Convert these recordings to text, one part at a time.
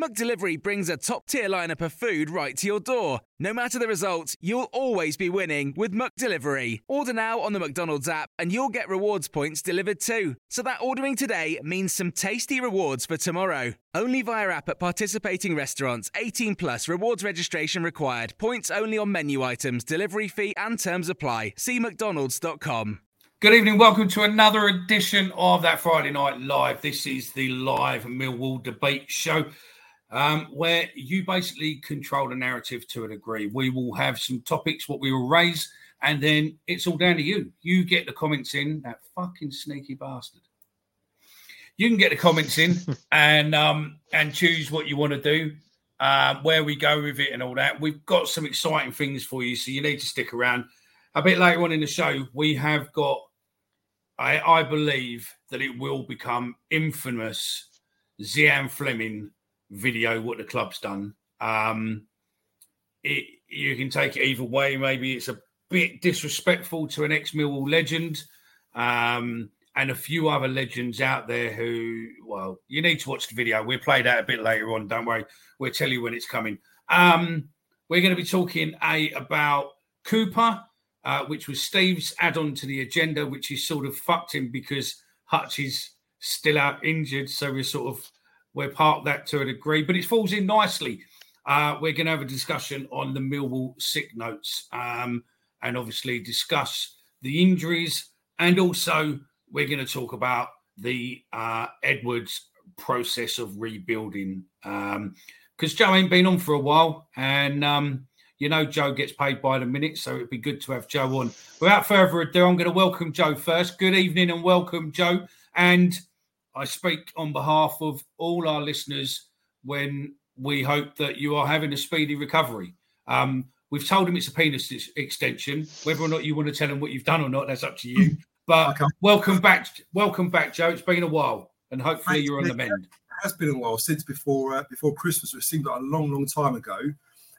McDelivery brings a top-tier lineup of food right to your door. No matter the result, you'll always be winning with McDelivery. Order now on the McDonald's app and you'll get rewards points delivered too. So that ordering today means some tasty rewards for tomorrow. Only via app at participating restaurants. 18 plus rewards registration required. Points only on menu items, delivery fee and terms apply. See mcdonalds.com. Good evening. Welcome to another edition of that Friday Night Live. This is the live Millwall debate show um, where you basically control the narrative to a degree. We will have some topics, what we will raise, and then it's all down to you. You get the comments in, that fucking sneaky bastard. You can get the comments in and um, and choose what you want to do, uh, where we go with it, and all that. We've got some exciting things for you, so you need to stick around. A bit later on in the show, we have got. I, I believe that it will become infamous. Zian Flemming video what the club's done. Um, it, you can take it either way. Maybe it's a bit disrespectful to an ex Millwall legend, um, and a few other legends out there who, well, you need to watch the video. We'll play that a bit later on. Don't worry, we'll tell you when it's coming. Um, we're going to be talking a about Cooper, uh, which was Steve's add-on to the agenda, which is sort of fucked him because Hutch is still out injured. So we're sort of we're part that to a degree, but it falls in nicely. Uh, we're going to have a discussion on the Millwall sick notes um, and obviously discuss the injuries. And also, we're going to talk about the uh, Edwards process of rebuilding. Because um, Joe ain't been on for a while. And, um, you know, Joe gets paid by the minute. So it'd be good to have Joe on. Without further ado, I'm going to welcome Joe first. Good evening and welcome, Joe. And I speak on behalf of all our listeners when we hope that you are having a speedy recovery. Um, we've told him it's a penis extension. Whether or not you want to tell him what you've done or not, that's up to you. But okay. welcome back, welcome back, Joe. It's been a while, and hopefully you're on the mend. It has been a while since before uh, before Christmas. It seemed like a long, long time ago.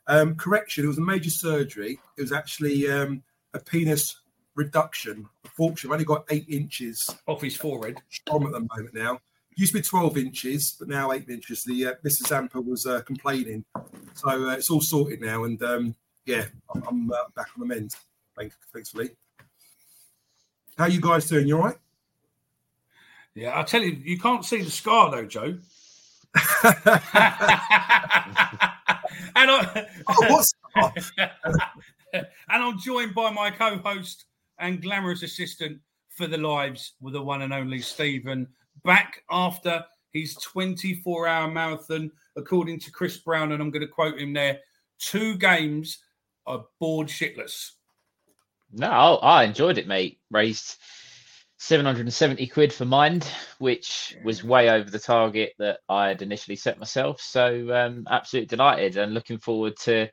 Um, correction: it was a major surgery. It was actually um, a penis reduction. Unfortunately, I've only got eight inches off his forehead. From at the moment now. Used to be 12 inches, but now eight inches. The uh, Mrs. Zampa was uh, complaining, so uh, it's all sorted now. And um, yeah, I'm, I'm uh, back on the mend. Thanks, thankfully. How you guys doing? You all right? Yeah, I tell you, you can't see the scar though, Joe. and I, oh, and I'm joined by my co-host and glamorous assistant for the lives with the one and only Stephen. Back after his 24 hour marathon, according to Chris Brown, and I'm going to quote him there two games are bored shitless. No, I enjoyed it, mate. Raised 770 quid for Mind, which was way over the target that I had initially set myself. So, um, absolutely delighted and looking forward to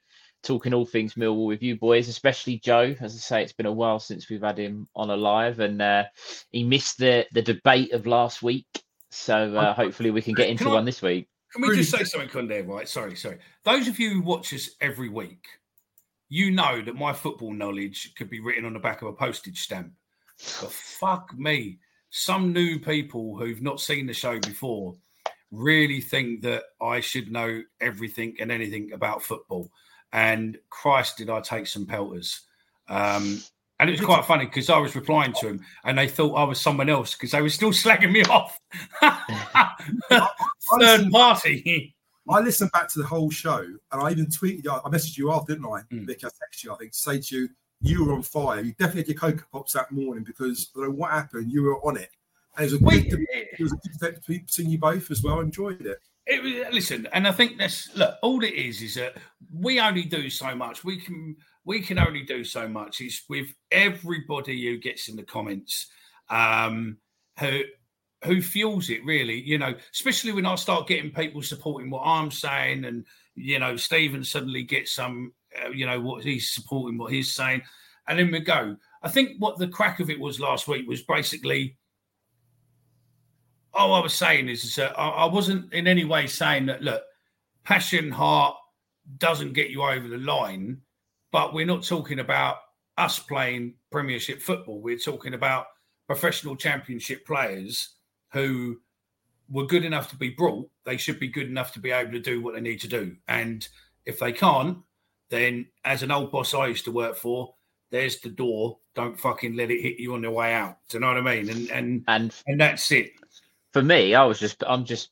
talking all things Millwall with you boys, especially Joe. As I say, it's been a while since we've had him on a live, and uh, he missed the the debate of last week. So uh, hopefully we can get into can one this week. Can we just say something on there, right? Sorry, sorry. Those of you who watch us every week, you know that my football knowledge could be written on the back of a postage stamp. But fuck me, some new people who've not seen the show before really think that I should know everything and anything about football and Christ, did I take some pelters. Um, and it was quite funny because I was replying to him and they thought I was someone else because they were still slagging me off. Third party. I listened back to the whole show and I even tweeted, I messaged you after, didn't I? Mm. I texted you, I think, to say to you, you were on fire. You definitely had your Coco Pops that morning because I don't know what happened. You were on it. And it was a good, it was a good effect between you both as well. I enjoyed it. It, was- listen, and I think that's look. All it is is that we only do so much. We can we can only do so much. It's with everybody who gets in the comments, um, who who fuels it really. You know, especially when I start getting people supporting what I'm saying, and you know, Stephen suddenly gets some, uh, you know, what he's supporting, what he's saying, and then we go. I think what the crack of it was last week was basically all I was saying is, is I, I wasn't in any way saying that look, passion heart doesn't get you over the line, but we're not talking about us playing Premiership football. We're talking about professional Championship players who were good enough to be brought. They should be good enough to be able to do what they need to do. And if they can't, then as an old boss I used to work for, there's the door. Don't fucking let it hit you on the way out. Do you know what I mean? And and And and that's it. For me, I was just I'm just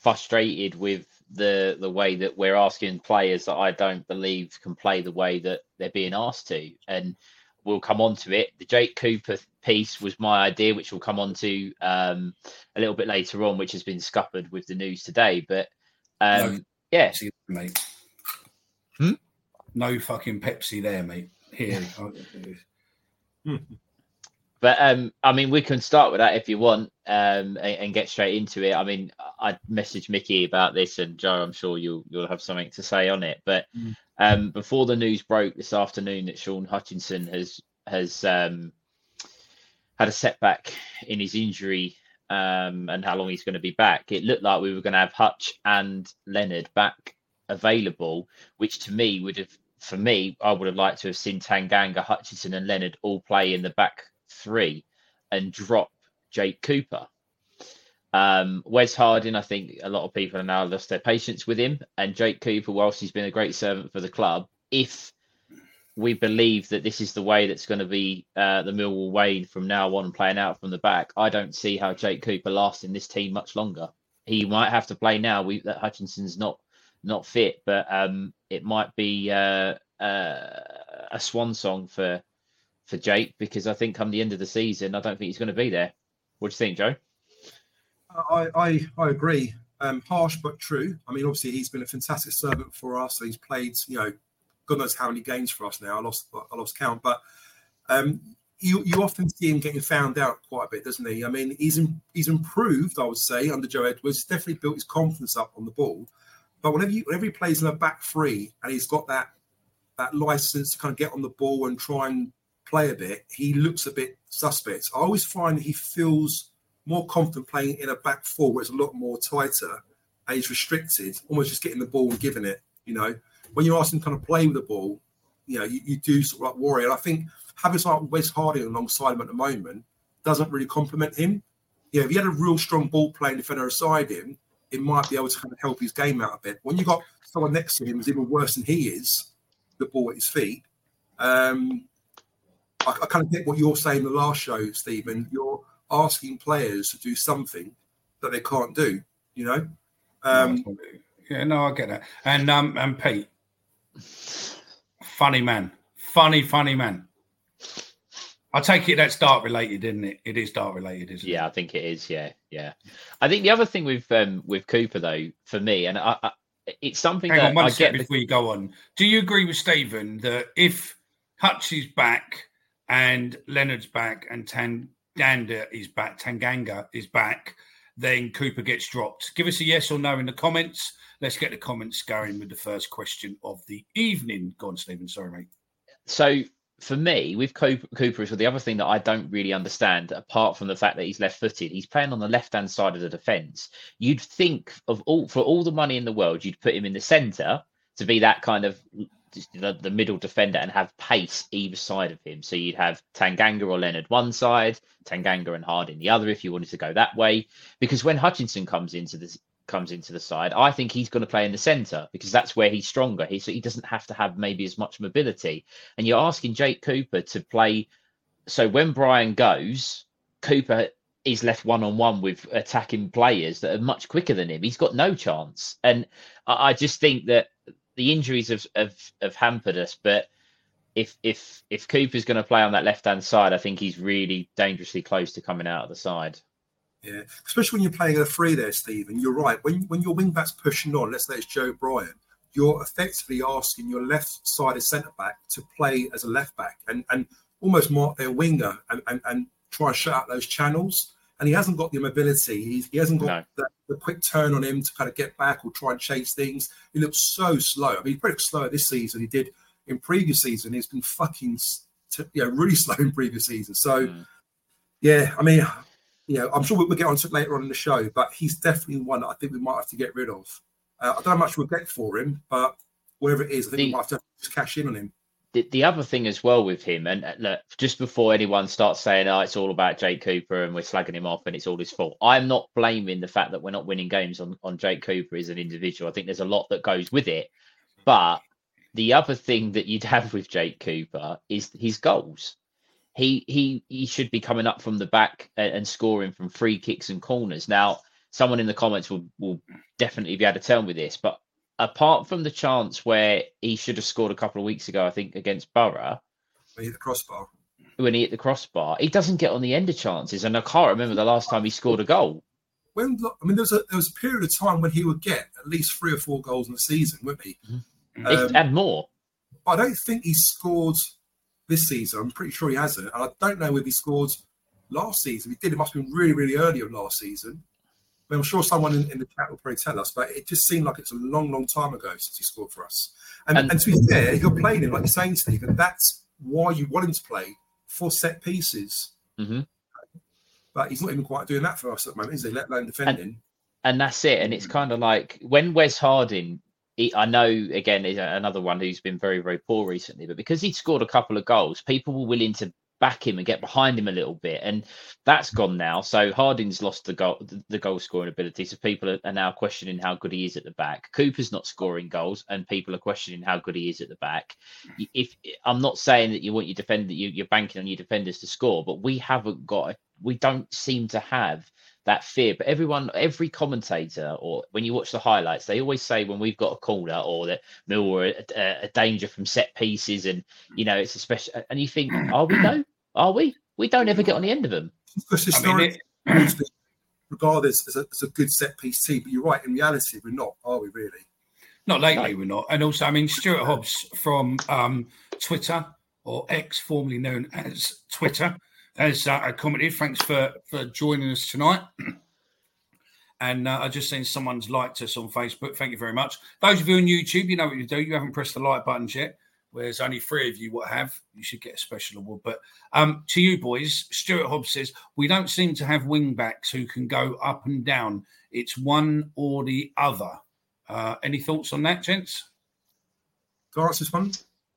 frustrated with the the way that we're asking players that I don't believe can play the way that they're being asked to. And we'll come on to it. The Jake Cooper piece was my idea, which we'll come on to um, a little bit later on, which has been scuppered with the news today. But um, No. yeah, Pepsi, mate. Hmm? No fucking Pepsi there, mate. Here. But um, I mean, we can start with that if you want, um, and, and get straight into it. I mean, I messaged Mickey about this, and Joe, I'm sure you'll you'll have something to say on it. But um, before the news broke this afternoon that Shaun Hutchinson has has um, had a setback in his injury um, and how long he's going to be back, it looked like we were going to have Hutch and Leonard back available, which to me would have, for me, I would have liked to have seen Tanganga, Hutchinson, and Leonard all play in the back three and drop Jake Cooper. Um, Wes Harding, I think a lot of people have now lost their patience with him. And Jake Cooper, whilst he's been a great servant for the club, if we believe that this is the way that's going to be uh, the Millwall way from now on, playing out from the back, I don't see how Jake Cooper lasts in this team much longer. He might have to play now. We that Hutchinson's not not fit, but um, it might be uh, uh, a swan song for for Jake because I think come the end of the season, I don't think he's going to be there. What do you think, Joe? I, I, I agree. Um, harsh but true. I mean, obviously, he's been a fantastic servant for us. He's played, you know, God knows how many games for us now. I lost, I lost count, but um, you you often see him getting found out quite a bit, doesn't he? I mean, he's in, he's improved, I would say, under Joe Edwards. He's definitely built his confidence up on the ball. But whenever you, whenever he plays in a back three and he's got that that license to kind of get on the ball and try and play a bit, he looks a bit suspect. I always find he feels more confident playing in a back four where it's a lot more tighter and he's restricted, almost just getting the ball and giving it. You know, when you ask him to kind of play with the ball, you know, you, you do sort of like worry. And I think having someone like Wes Harding alongside him at the moment doesn't really complement him. You know, if he had a real strong ball playing defender aside him, it might be able to kind of help his game out a bit. When you've got someone next to him who's even worse than he is, the ball at his feet, um, I, I kind of get what you're saying the last show, Stephen. You're asking players to do something that they can't do, you know? Um, yeah, no, I get that. And um, and Pete, funny man, funny, funny man. I take it that's dark related, isn't it? It is dark related, isn't it? Yeah, I think it is. Yeah, yeah. I think the other thing with um, with Cooper though, for me, and I, I it's something Hang that on one I second get. before you go on. Do you agree with Stephen that if Hutch is back and Leonard's back and Tanganga is back, Tanganga is back, then Cooper gets dropped? Give us a yes or no in the comments. Let's get the comments going with the first question of the evening. Go on, Stephen. Sorry, mate. so for me, with Cooper, Cooper is the other thing that I don't really understand, apart from the fact that he's left-footed. He's playing on the left-hand side of the defence. You'd think of all for all the money in the world, you'd put him in the centre to be that kind of the, the middle defender and have pace either side of him. So you'd have Tanganga or Leonard one side, Tanganga and Harding the other, if you wanted to go that way. Because when Hutchinson comes into this comes into the side, I think he's going to play in the centre because that's where he's stronger. He so he doesn't have to have maybe as much mobility. And you're asking Jake Cooper to play. So when Bryan goes, Cooper is left one on one with attacking players that are much quicker than him. He's got no chance. And I, I just think that the injuries have, have have hampered us. But if if if Cooper's going to play on that left hand side, I think he's really dangerously close to coming out of the side. Yeah, especially when you're playing a three there, Stephen. You're right. When when your wing back's pushing on, let's say it's Joe Bryan, you're effectively asking your left-sided centre back to play as a left back and and almost mark their winger and, and, and try and shut out those channels. And he hasn't got the mobility. He, he hasn't got No. the, the quick turn on him to kind of get back or try and chase things. He looks so slow. I mean, he's pretty slow this season. He did in previous season. He's been fucking, you know, really slow in previous seasons. So, Mm. yeah, I mean, you know, I'm sure we'll get onto it later on in the show, but he's definitely one that I think we might have to get rid of. Uh, I don't know how much we'll get for him, but whatever it is, I think we might have to just cash in on him. The, the other thing as well with him, and uh, look, just before anyone starts saying, "Oh, it's all about Jake Cooper and we're slagging him off and it's all his fault," I'm not blaming the fact that we're not winning games on on Jake Cooper as an individual. I think there's a lot that goes with it, but the other thing that you'd have with Jake Cooper is his goals. He he he should be coming up from the back and, scoring from free kicks and corners. Now, someone in the comments will will definitely be able to tell me this, but apart from the chance where he should have scored a couple of weeks ago, I think against Borough, When he hit the crossbar. when he hit the crossbar, he doesn't get on the end of chances. And I can't remember the last time he scored a goal. When I mean, there was a there was a period of time when he would get at least three or four goals in the season, wouldn't he? If- Um, and more. I don't think he scored this season. I'm pretty sure he hasn't. And I don't know if he scored last season. If he did, it must have been really, really early of last season. I mean, I'm sure someone in, in the chat will probably tell us, but it just seemed like it's a long, long time ago since he scored for us. And, And- and, to be fair, you're playing him, like you're saying, Stephen, that's why you want him to play for set pieces. hmm But he's not even quite doing that for us at the moment, is he? Let alone defending. And that's it. And it's kind of like when Wes Harding, he, I know again, is another one who's been very, very poor recently, but because he'd scored a couple of goals, people were willing to back him and get behind him a little bit. And that's gone now. So Harding's lost the goal, the, goal scoring ability. So people are, are now questioning how good he is at the back. Cooper's not scoring goals, and people are questioning how good he is at the back. If I'm not saying that you want your defender, you, you're banking on your defenders to score, but we haven't got, we don't seem to have that fear. But everyone, every commentator, or when you watch the highlights, they always say when we've got a corner or that Mill were a, a, a danger from set pieces, and you know it's a special. And you think, are we though? Are we? We don't ever get on the end of them. Because I mean, historically, usually regarded as a, as a good set piece team, but you're right, in reality, we're not, are we really? Not lately, we're not. And also, I mean, Stuart Hobbs from um, Twitter or X, formerly known as Twitter, has uh, commented. Thanks for for joining us tonight. And uh, I just seen someone's liked us on Facebook. Thank you very much. Those of you on YouTube, you know what you do. You haven't pressed the like buttons yet. Whereas only three of you what have. You should get a special award. But um, to you boys, Stuart Hobbs says we don't seem to have wing backs who can go up and down. It's one or the other. Uh, any thoughts on that, gents? Can I answer this one?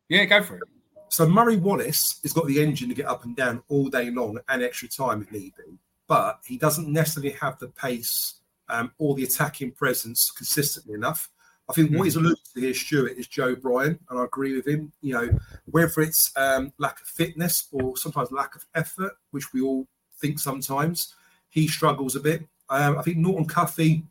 Yeah, go for it. So Murray Wallace has got the engine to get up and down all day long and extra time if need be, but he doesn't necessarily have the pace um, or the attacking presence consistently enough. I think what he's alluding to here, Stuart, is Joe Bryan, and I agree with him. You know, whether it's um, lack of fitness or sometimes lack of effort, which we all think sometimes, he struggles a bit. Um, I think Norton Cuffy,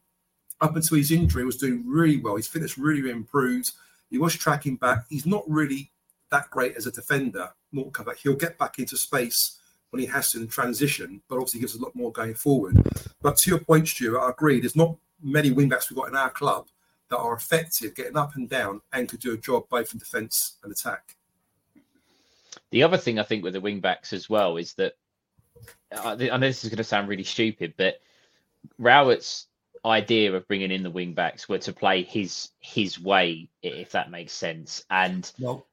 up until his injury, was doing really well. His fitness really improved. He was tracking back. He's not really that great as a defender. Norton Cuffy, he'll get back into space when he has to in transition, but obviously gives us a lot more going forward. But to your point, Stuart, I agree. There's not many wingbacks we've got in our club that are effective, getting up and down, and could do a job both in defence and attack. The other thing I think with the wingbacks as well is that I I know this is going to sound really stupid, but Rowett's idea of bringing in the wingbacks were to play his his way, if that makes sense, and Well,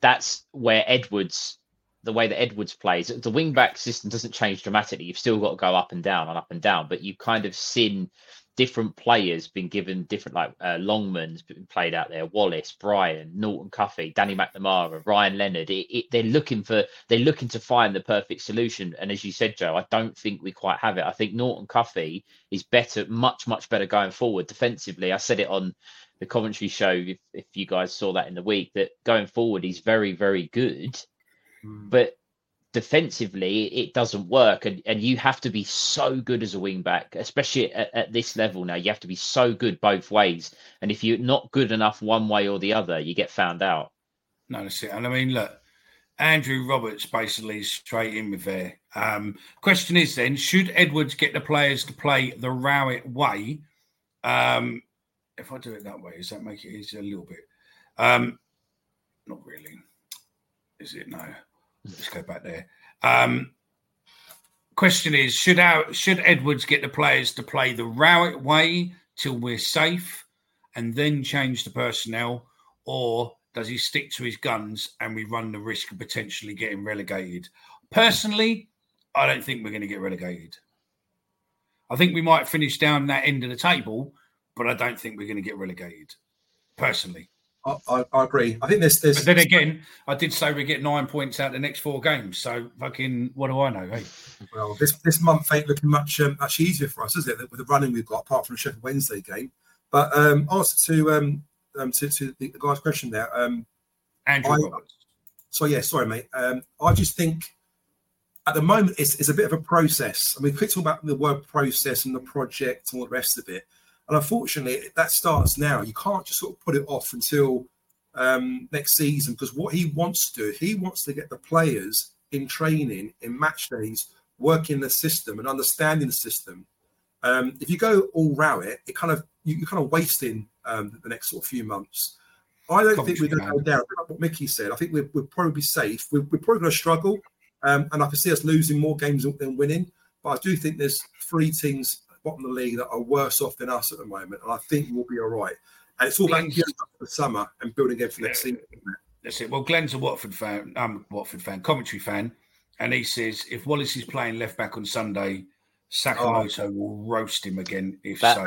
that's where Edwards, the way that Edwards plays, the wing back system doesn't change dramatically. You've still got to go up and down and up and down, but you kind of seen different players been given different, like uh, Longman's been played out there, Wallace, Bryan, Norton Cuffy, Danny McNamara, Ryan Leonard. It, it, they're looking for, they're looking to find the perfect solution. And as you said, Joe, I don't think we quite have it. I think Norton Cuffy is better, much, much better going forward defensively. I said it on the commentary show, if, if you guys saw that in the week, that going forward he's very, very good, but defensively it doesn't work, and and you have to be so good as a wing back, especially at, at this level now. You have to be so good both ways, and if you're not good enough one way or the other, you get found out. no, that's it. And I mean, look, Andrew Roberts basically straight in with there. Um, question is then, should Edwards get the players to play the Rowett way? Um, if I do it that way, does that make it easier a little bit? Um, not really. Is it? No. Let's go back there. Um, question is, should our, should Edwards get the players to play the Rowett way till we're safe and then change the personnel? Or does he stick to his guns and we run the risk of potentially getting relegated? Personally, I don't think we're going to get relegated. I think we might finish down that end of the table, but I don't think we're going to get relegated. Personally, I, I, I agree. I think there's there's. but then again, I did say we get nine points out the next four games. So fucking, what do I know? Hey, Well, this this month ain't looking much um, much easier for us, is it? With the running we've got, apart from the Sheffield Wednesday game. But um, answer to um, um to, to the, guy's question there. Um, Andrew I- so yeah, sorry, mate. Um, I just think at the moment it's, it's a bit of a process. I mean, we could talk about the word process and the project and all the rest of it. And unfortunately, that starts now. You can't just sort of put it off until um, next season because what he wants to do, he wants to get the players in training, in match days, working the system and understanding the system. Um, if you go all round it, it kind of you, you're kind of wasting um, the next sort of few months. I don't think we're going to go down. Like what Mickey said, I think we're, we're probably be safe. We're, we're probably going to struggle, um, and I can see us losing more games than winning. But I do think there's three teams bottom of the league that are worse off than us at the moment, and I think we'll be all right. And it's all about Things- gearing up for the summer and building again for next Yeah. season. isn't it? That's it. Well, Glenn's a Watford fan. I'm a Watford fan, commentary fan, and he says if Wallace is playing left back on Sunday, Sakamoto will roast him again. If That- so,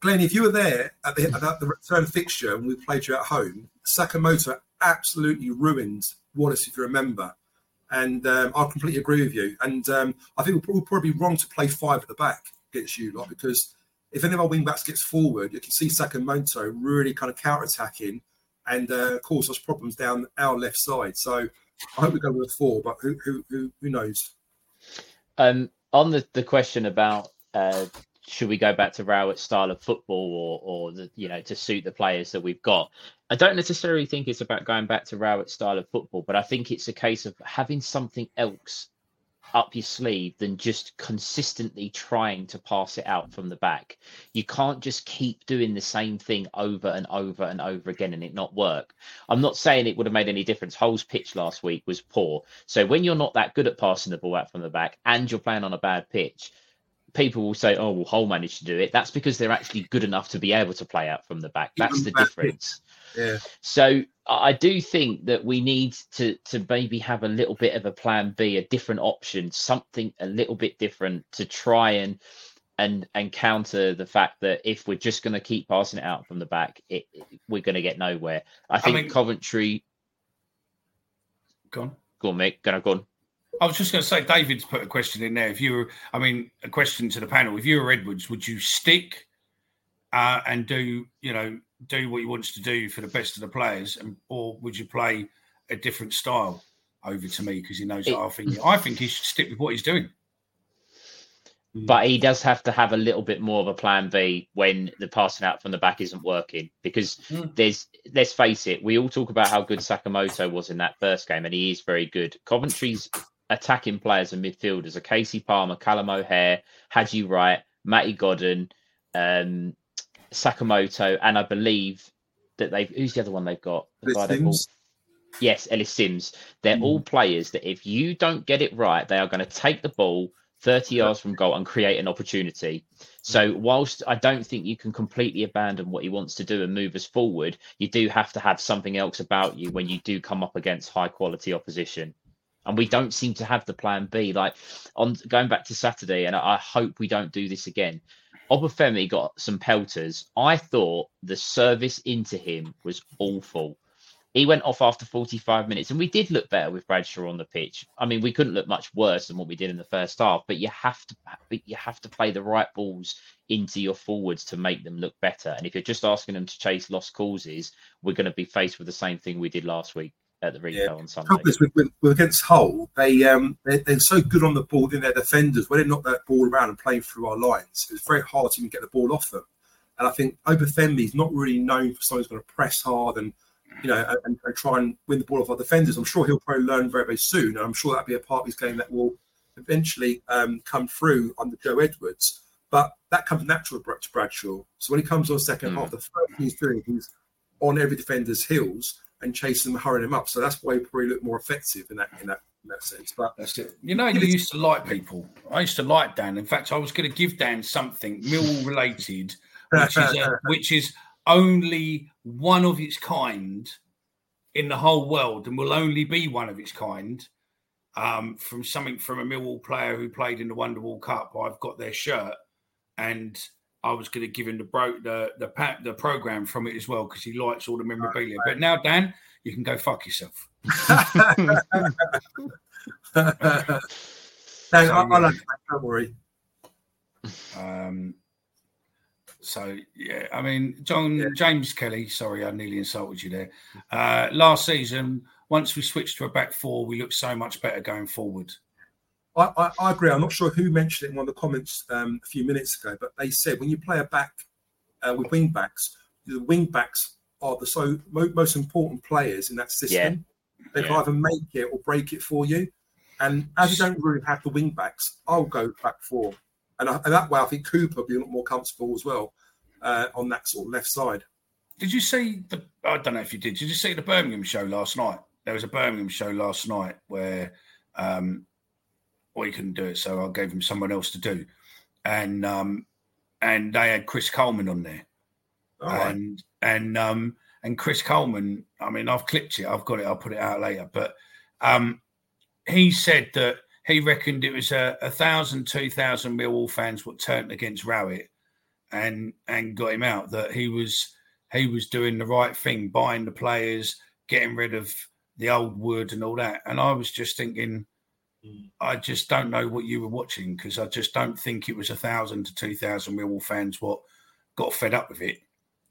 Glenn, if you were there at the, at the return fixture and we played you at home, Sakamoto absolutely ruined Wallace, if you remember. And um, I completely agree with you. And um, I think we'll probably be wrong to play five at the back against you lot because if any of our wing backs gets forward, you can see Sakamoto really kind of counter attacking and uh, cause us problems down our left side. So I hope we go with four, but who who who, who knows? Um, on the, the question about uh, should we go back to Rowett's style of football or or the, you know to suit the players that we've got, I don't necessarily think it's about going back to Rowett's style of football, but I think it's a case of having something else up your sleeve than just consistently trying to pass it out from the back. You can't just keep doing the same thing over and over and over again and it not work. I'm not saying it would have made any difference. Hull's pitch last week was poor. So when you're not that good at passing the ball out from the back and you're playing on a bad pitch, people will say, "Oh, well, Hull managed to do it." That's because they're actually good enough to be able to play out from the back. That's the bad pitch. difference. Yeah. So I I do think that we need to to maybe have a little bit of a plan B, a different option, something a little bit different to try and and and counter the fact that if we're just going to keep passing it out from the back, it, it- we're going to get nowhere. I think mean- Coventry. go on. Go on, Mick. Gonna go on. I was just going to say, David's put a question in there. If you were, I mean, a question to the panel. If you were Edwards, would you stick uh, and do, you know, do what he wants to do for the best of the players, and or would you play a different style over to me because he knows that It- I think I think he should stick with what he's doing. But he does have to have a little bit more of a plan B when the passing out from the back isn't working. Because Mm. there's, let's face it, we all talk about how good Sakamoto was in that first game, and he is very good. Coventry's attacking players and midfielders are Kasey Palmer, Callum O'Hare, Haji Wright, Matty Godden, um, Sakamoto, and I believe that they've who's the other one they've got? The guy they've all- Yes, Ellis Sims. They're hmm. all players that if you don't get it right, they are going to take the ball 30 yards from goal and create an opportunity. So, hmm. whilst I don't think you can completely abandon what he wants to do and move us forward, you do have to have something else about you when you do come up against high quality opposition. And we don't seem to have the plan B. Like on going back to Saturday, and I hope we don't do this again. Obafemi got some pelters. I thought the service into him was awful. He went off after 45 minutes and we did look better with bradshaw on the pitch. I mean we couldn't look much worse than what we did in the first half but you have to you have to play the right balls into your forwards to make them look better. And if you're just asking them to chase lost causes we're going to be faced with the same thing we did last week at the retail on sunday is with, with, with against Hull, they um they, they're so good on the ball in their defenders. When they knock that ball around and play through our lines, it's very hard to even get the ball off them. And I think Obafemi is not really known for someone who's going to press hard and you know, and, and, try and win the ball off our defenders. I'm sure he'll probably learn very, very soon. And I'm sure that'll be a part of his game that will eventually um, come through under Joe Edwards. But that comes natural to Bradshaw. So when he comes on second mm. half, the first thing he's doing, he's on every defender's heels and chasing them, hurrying them up. So that's why he probably look more effective in that in that in that sense. But that's it. You know, you used to like people. I used to like Dan. In fact, I was going to give Dan something Mill related, which is a, which is only one of its kind in the whole world, and will only be one of its kind. Um, from something from a Millwall player who played in the Wonderwall Cup. I've got their shirt, and I was going to give him the bro the the pat the program from it as well because he likes all the memorabilia. But now, Dan, you can go fuck yourself. So, I, like that. Don't worry. Um, so yeah, I mean, John yeah. James Kelly. Sorry, I nearly insulted you there. Uh, last season, once we switched to a back four, we looked so much better going forward. I, I, I agree. I'm not sure who mentioned it in one of the comments um, a few minutes ago, but they said when you play a back uh, with wing backs, the wing backs are the so most important players in that system. Yeah. They can either make it or break it for you. And as you don't really have the wing backs, I'll go back four. And, I, and that way, I think Cooper will be a lot more comfortable as well uh, on that sort of left side. Did you see the? I don't know if you did. Did you see the Birmingham show last night? There was a Birmingham show last night where, um, well, he couldn't do it, so I gave him someone else to do, and um, and they had Chris Coleman on there, and and um, and Chris Coleman, I mean, I've clipped it, I've got it, I'll put it out later. But um, he said that he reckoned it was a, a thousand, two thousand Millwall fans what turned against Rowett and and got him out. That he was he was doing the right thing, buying the players, getting rid of the old wood and all that. And I was just thinking. I just don't know what you were watching because I just don't think it was a thousand to two thousand Millwall fans what got fed up with it.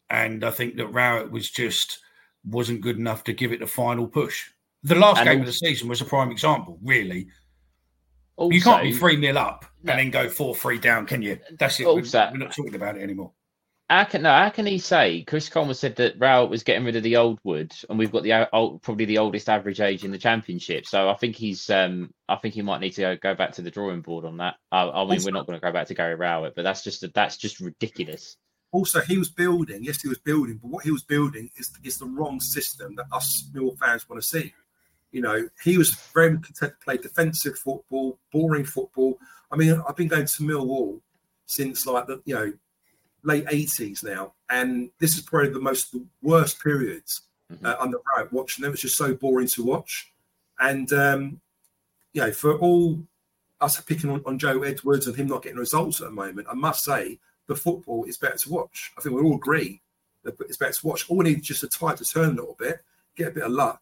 And I think that Rowett was just wasn't good enough to give it the final push. The last and game of the season was a prime example, really. Also, you can't be 3 nil up no. and then go 4 3 down, can you? That's it. Also, we're, we're, not talking about it anymore. How can, no, how can he say? Chris Coleman said that Rowett was getting rid of the old wood, and we've got the old, probably the oldest average age in the championship. So I think he's, um, I think he might need to go, go back to the drawing board on that. I, I mean, also, we're not going to go back to Gary Rowett, but that's just that's just ridiculous also he was building. Yes, he was building, but what he was building is is the wrong system that us Mill fans want to see. You know, he was very content to play defensive football, boring football. I mean, I've been going to Millwall since like the you know late eighties now, and this is probably the most the worst periods mm-hmm. uh, under right watching them. It's just so boring to watch, and um, you know, for all us picking on, on Joe Edwards and him not getting results at the moment, I must say the football is better to watch. I think we all agree that it's better to watch. All we need is just a tide to turn a little bit, get a bit of luck,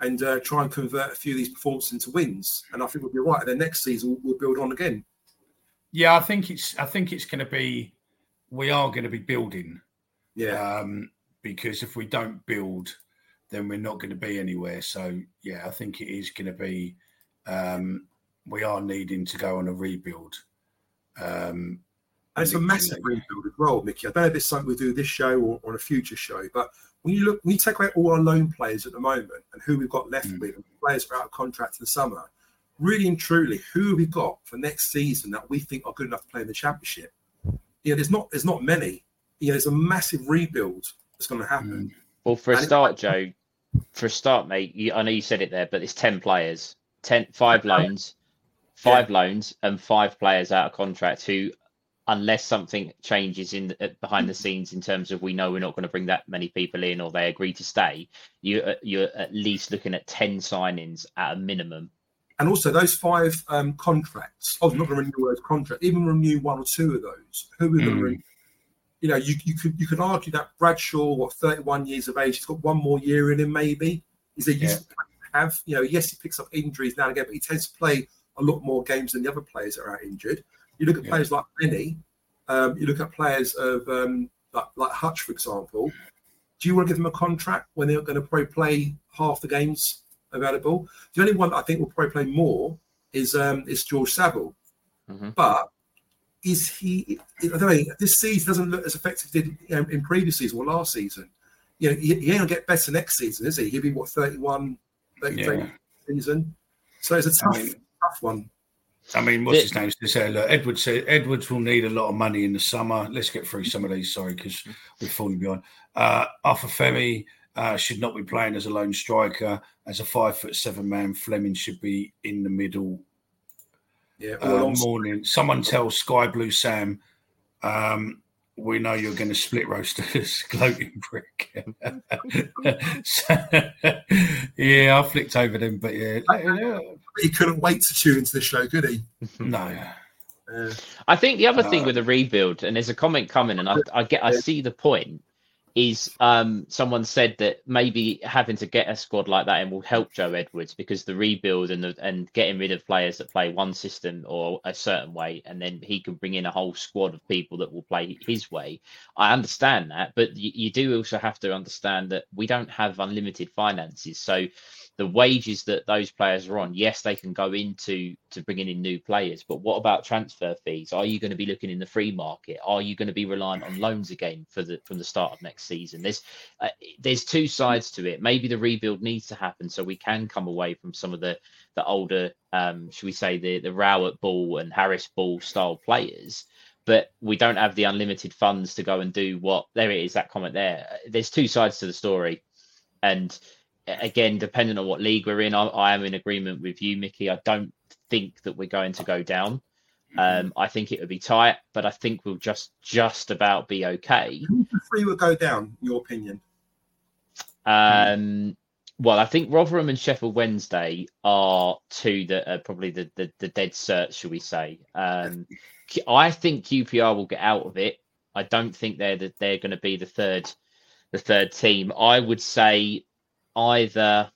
and uh, try and convert a few of these performances into wins. And I think we'll be right. And then next season we'll, build on again. Yeah, I think it's. I think it's going to be. We are going to be building. Yeah. Um, because if we don't build, then we're not going to be anywhere. So yeah, I think it is going to be. Um, we are needing to go on a rebuild. Um, and it's a massive rebuild as well, Mickey. I don't know if it's something we'll do this show or, or on a future show, but when you look, when you take away all our loan players at the moment and who we've got left mm. with, players are out of contract in the summer, really and truly, who have we got for next season that we think are good enough to play in the championship? You know, there's not there's not many. You know, there's a massive rebuild that's going to happen. Mm. Well, for a and start, Joe, for a start, mate, you, I know you said it there, but it's ten players, ten five loans, five yeah. loans, and five players out of contract who unless something changes in the, behind the scenes in terms of we know we're not going to bring that many people in or they agree to stay, you uh, you're at least looking at ten signings at a minimum. And also those five um, contracts. I was not going to renew those contracts. Even renew one or two of those. Who are going to renew? You know, you, you could you could argue that Bradshaw, what 31 years of age, he's got one more year in him. Maybe is a yeah. have. You know, yes, he picks up injuries now and again, but he tends to play a lot more games than the other players that are injured. You look at yeah. players like Benny. Um, you look at players of um, like, like Hutch, for example. Do you want to give them a contract when they're going to probably play half the games available? The only one I think will probably play more is um, is George Saville. Mm-hmm. But is he? I don't know. This season doesn't look as effective as did you know, in previous season or last season. you know, he, he ain't gonna get better next season, is he? He'll be what 31, 33 Yeah. season. So it's a tough, I mean- tough one. I mean, what's his name? To say, look, Edwards said Edwards will need a lot of money in the summer. Let's get through some of these. Sorry, because we're falling behind. Uh, Arthur Femi uh, should not be playing as a lone striker. As a five foot seven man, Flemming should be in the middle. Yeah, Uh, all on- morning. Someone tell Sky Blue Sam, um, we know you're going to split roasters, gloating prick. So, yeah, I flicked over them, but yeah, yeah, he couldn't wait to tune into the show, could he? no. Uh, I think the other thing Uh, with the rebuild, and there's a comment coming, and I, I get, I see the point. Is um, someone said that maybe having to get a squad like that in will help Joe Edwards because the rebuild and the, and getting rid of players that play one system or a certain way, and then he can bring in a whole squad of people that will play his way. I understand that, but you, you do also have to understand that we don't have unlimited finances, so the wages that those players are on, yes, they can go into to bringing in new players, but what about transfer fees? Are you going to be looking in the free market? Are you going to be reliant on loans again for the from the start of next season? There's uh, there's two sides to it. Maybe the rebuild needs to happen so we can come away from some of the the older, um, should we say the the Rowett Ball and Harris Ball style players. But we don't have the unlimited funds to go and do what. There it is. That comment there. There's two sides to the story, and again, depending on what league we're in, I, I am in agreement with you, Mickey. I don't think that we're going to go down. Um, I think it would be tight, but I think we'll just just about be okay. who three will go down, your opinion? Um, well, I think Rotherham and Sheffield Wednesday are two that are probably the the, the dead cert, shall we say? Um, I think QPR will get out of it. I don't think they're the, they're going to be the third the third team. I would say either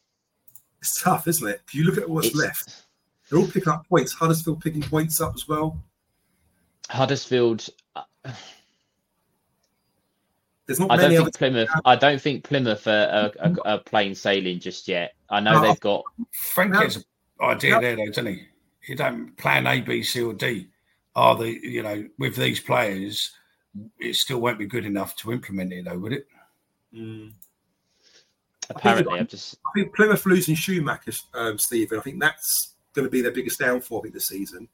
It's tough, isn't it? If you look at what's it's- left, they're all picking up points. Huddersfield picking points up as well. Huddersfield. There's not I don't think other. Plymouth. I don't think Plymouth are, are, are, are plain sailing just yet. I know No. they've got. Frank No. has an idea No. there, though, doesn't he? You don't plan A, B, C, or D. Are the you know with these players, it still won't be good enough to implement it, though, would it? Mm. Apparently, I've just. I think Plymouth losing Schumacher, um, Stephen. I think that's going to be their biggest downfall I think, this season.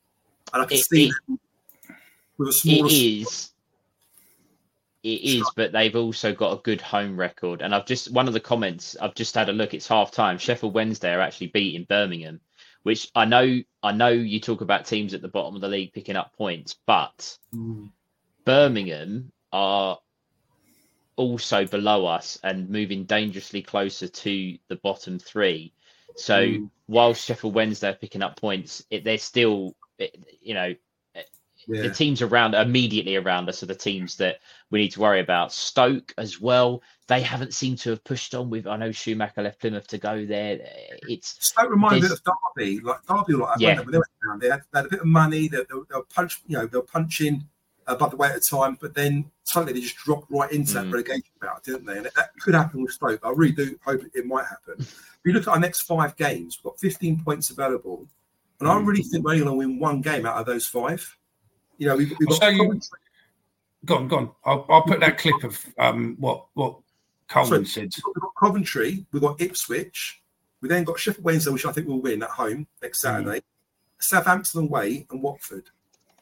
And I can It- see it- with a smaller. It is. It is, but they've also got a good home record. And I've just one of the comments. I've just had a look. It's half time. Sheffield Wednesday are actually beating Birmingham, which I know. I know you talk about teams at the bottom of the league picking up points, but Mm. Birmingham are also below us and moving dangerously closer to the bottom three. So Mm. while Sheffield Wednesday are picking up points, it, they're still, it, you know, Yeah. the teams around immediately around us are the teams that we need to worry about. Stoke as well. They haven't seemed to have pushed on with. I know Schumacher left Plymouth to go there. It's Stoke remind me a bit There's- of Derby, like Derby, like Yeah. they? Went down, they, had, they had a bit of money. They, they'll, they'll punch, you know, they'll punch in above the weight at a time, but then suddenly they just dropped right into that Mm. relegation battle, didn't they? And that could happen with Stoke. I really do hope it, might happen. if you look at our next five games, we've got 15 points available, and I Mm. really think we're only going to win one game out of those five. You know, we've, we've got you- Go on, go on. I'll, I'll put that clip of um, what what Coleman said. We've got Coventry, we've got Ipswich, we then got Sheffield Wednesday, which I think we'll win at home next Saturday, Southampton away, and Watford.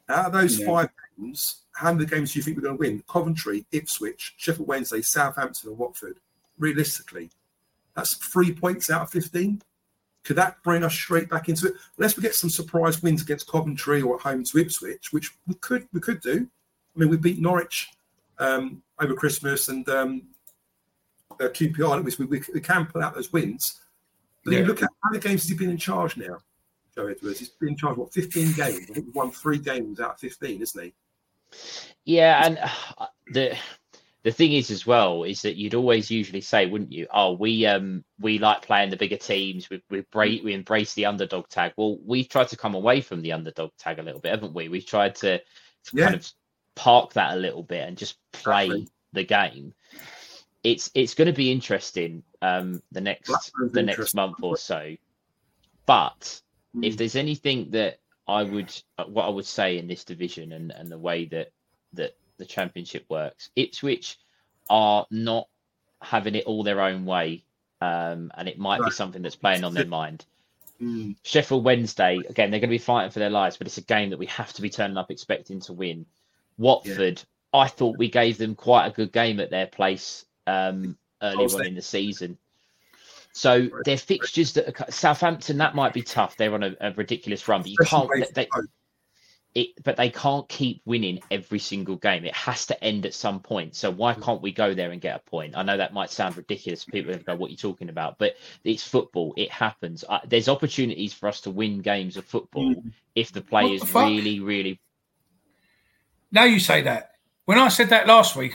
Out of those Yeah. five games, how many games do you think we're going to win? Coventry, Ipswich, Sheffield Wednesday, Southampton, and Watford. Realistically, that's three points out of 15. Could that bring us straight back into it? Unless we get some surprise wins against Coventry or at home to Ipswich, which we could we could do. I mean, we beat Norwich um, over Christmas and um, uh, QPR, which we, we, we can pull out those wins. But Yeah. you look at how many games has he been in charge now, Joe Edwards? He's been in charge, what, 15 games? I think we've won three games out of 15, isn't he? yeah, and uh, the the thing is as well is that you'd always usually say, wouldn't you? Oh, we um we like playing the bigger teams. We we break, we embrace the underdog tag. Well, we've tried to come away from the underdog tag a little bit, haven't we? We've tried to, to Yeah. kind of park that a little bit and just play Exactly. the game. It's it's going to be interesting um the next Blackburn's the next month or so. But if Mm. there's anything that I would uh, what I would say in this division and, and the way that that the championship works, Ipswich are not having it all their own way, um, and it might Right. be something that's playing on their mind. Mm. Sheffield Wednesday, again, they're going to be fighting for their lives, but it's a game that we have to be turning up expecting to win. Watford, I thought we gave them quite a good game at their place um, early on in the season. So their fixtures that are, Southampton that might be tough. They're on a, a ridiculous run, but you can't. They, it, but they can't keep winning every single game. It has to end at some point. So why mm. can't we go there and get a point? I know that might sound ridiculous. People don't know what you're talking about, but it's football. It happens. There's opportunities for us to win games of football mm. if the players the really, really. Now you say that. When I said that last week,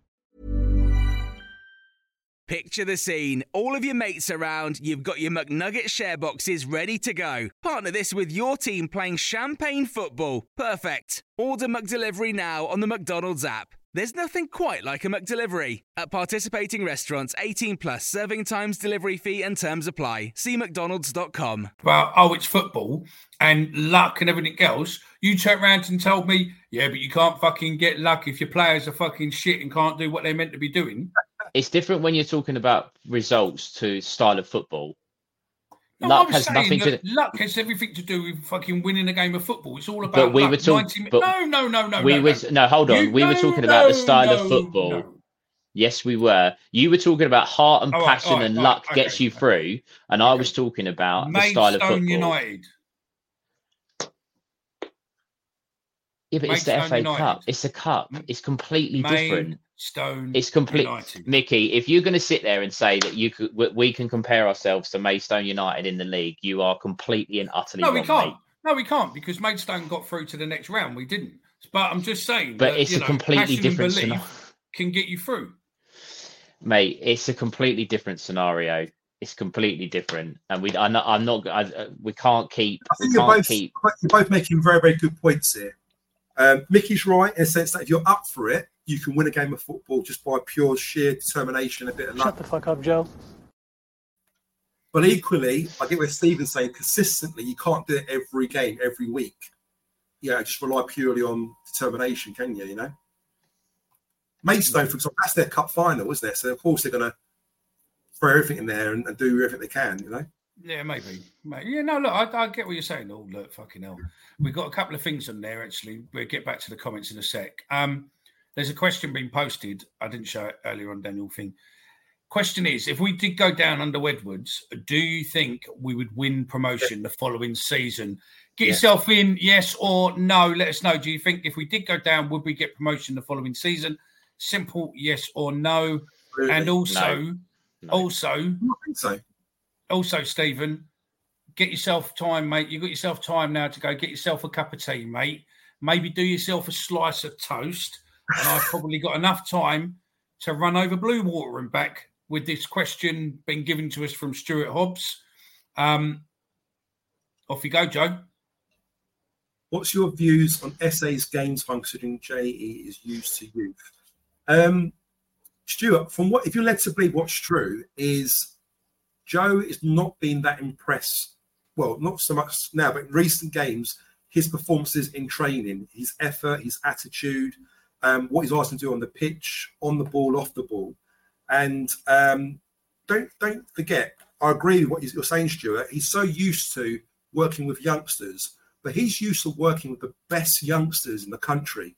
Picture the scene. All of your mates around, you've got your McNugget share boxes ready to go. Partner this with your team playing champagne football. Perfect. Order McDelivery now on the McDonald's app. There's nothing quite like a McDelivery. At participating restaurants, 18 plus serving times, delivery fee, and terms apply. See McDonald's.com. about oh, it's football and luck and everything else, you turned around and told me, yeah, but you can't fucking get luck if your players are fucking shit and can't do what they're meant to be doing. It's different when you're talking about results to style of football. No, Luck I'm has saying nothing to. that luck has everything to do with fucking winning a game of football. It's all about. But we luck. were talk- 90 but no, no, no, no. we no, was no. no, hold on. You- we were no, talking about the style no, of football. no. Yes, we were. You were talking about heart and All right, passion right, and all luck right, gets okay, you okay. through, and I was talking about the style of football. United. Yeah, but it's the FA United. Cup. It's a cup. It's completely different. Maidstone It's complete. United. Mickey, if you're going to sit there and say that you could, we- we can compare ourselves to Maidstone United in the league, you are completely and utterly No, wrong, we can't. mate. No, we can't because Maidstone got through to the next round. We didn't. But I'm just saying. But that, it's you a know, completely different scenario. Can get you through. mate. It's a completely different scenario. It's completely different, and we. I'm not. I'm not I, uh, we can't keep. I think you're both keep. you're both making very very good points here. Um, Mickey's right in the sense that if you're up for it, you can win a game of football just by pure sheer determination, a bit of luck. Shut the fuck up, Joe. But equally, I get what Stephen's saying. Consistently, you can't do it every game, every week. Yeah, just rely purely on determination, can you? You know, Maidstone, for example, that's their cup final, isn't it? So of course they're going to throw everything in there and, and do everything they can. You know. Yeah, maybe. Maybe. Yeah, no, look, I, I get what you're saying. Oh, look, fucking hell. We've got a couple of things on there, actually. We'll get back to the comments in a sec. Um, there's a question being posted. I didn't show it earlier on, Daniel thing. Question is if we did go down under Edwards, do you think we would win promotion the following season? Get Yeah. yourself in, yes or no. Let us know. Do you think if we did go down, would we get promotion the following season? Simple yes or no. And also, No. also, so. also, Stephen, get yourself time, mate. You've got yourself time now to go get yourself a cup of tea, mate. Maybe do yourself a slice of toast. And I've probably got enough time to run over Blue Water and back with this question being given to us from Stuart Hobbs. Um, off you go, Joe. What's your views on Esse's games functioning JE is used to youth? Um, Stuart, from what if you're led to believe what's true is Joe is not been that impressed. Well, not so much now, but in recent games, his performances in training, his effort, his attitude, um, what he's asked to do on the pitch, on the ball, off the ball, and um, don't don't forget. I agree with what you're saying, Stuart. He's so used to working with youngsters but he's used to working with the best youngsters in the country.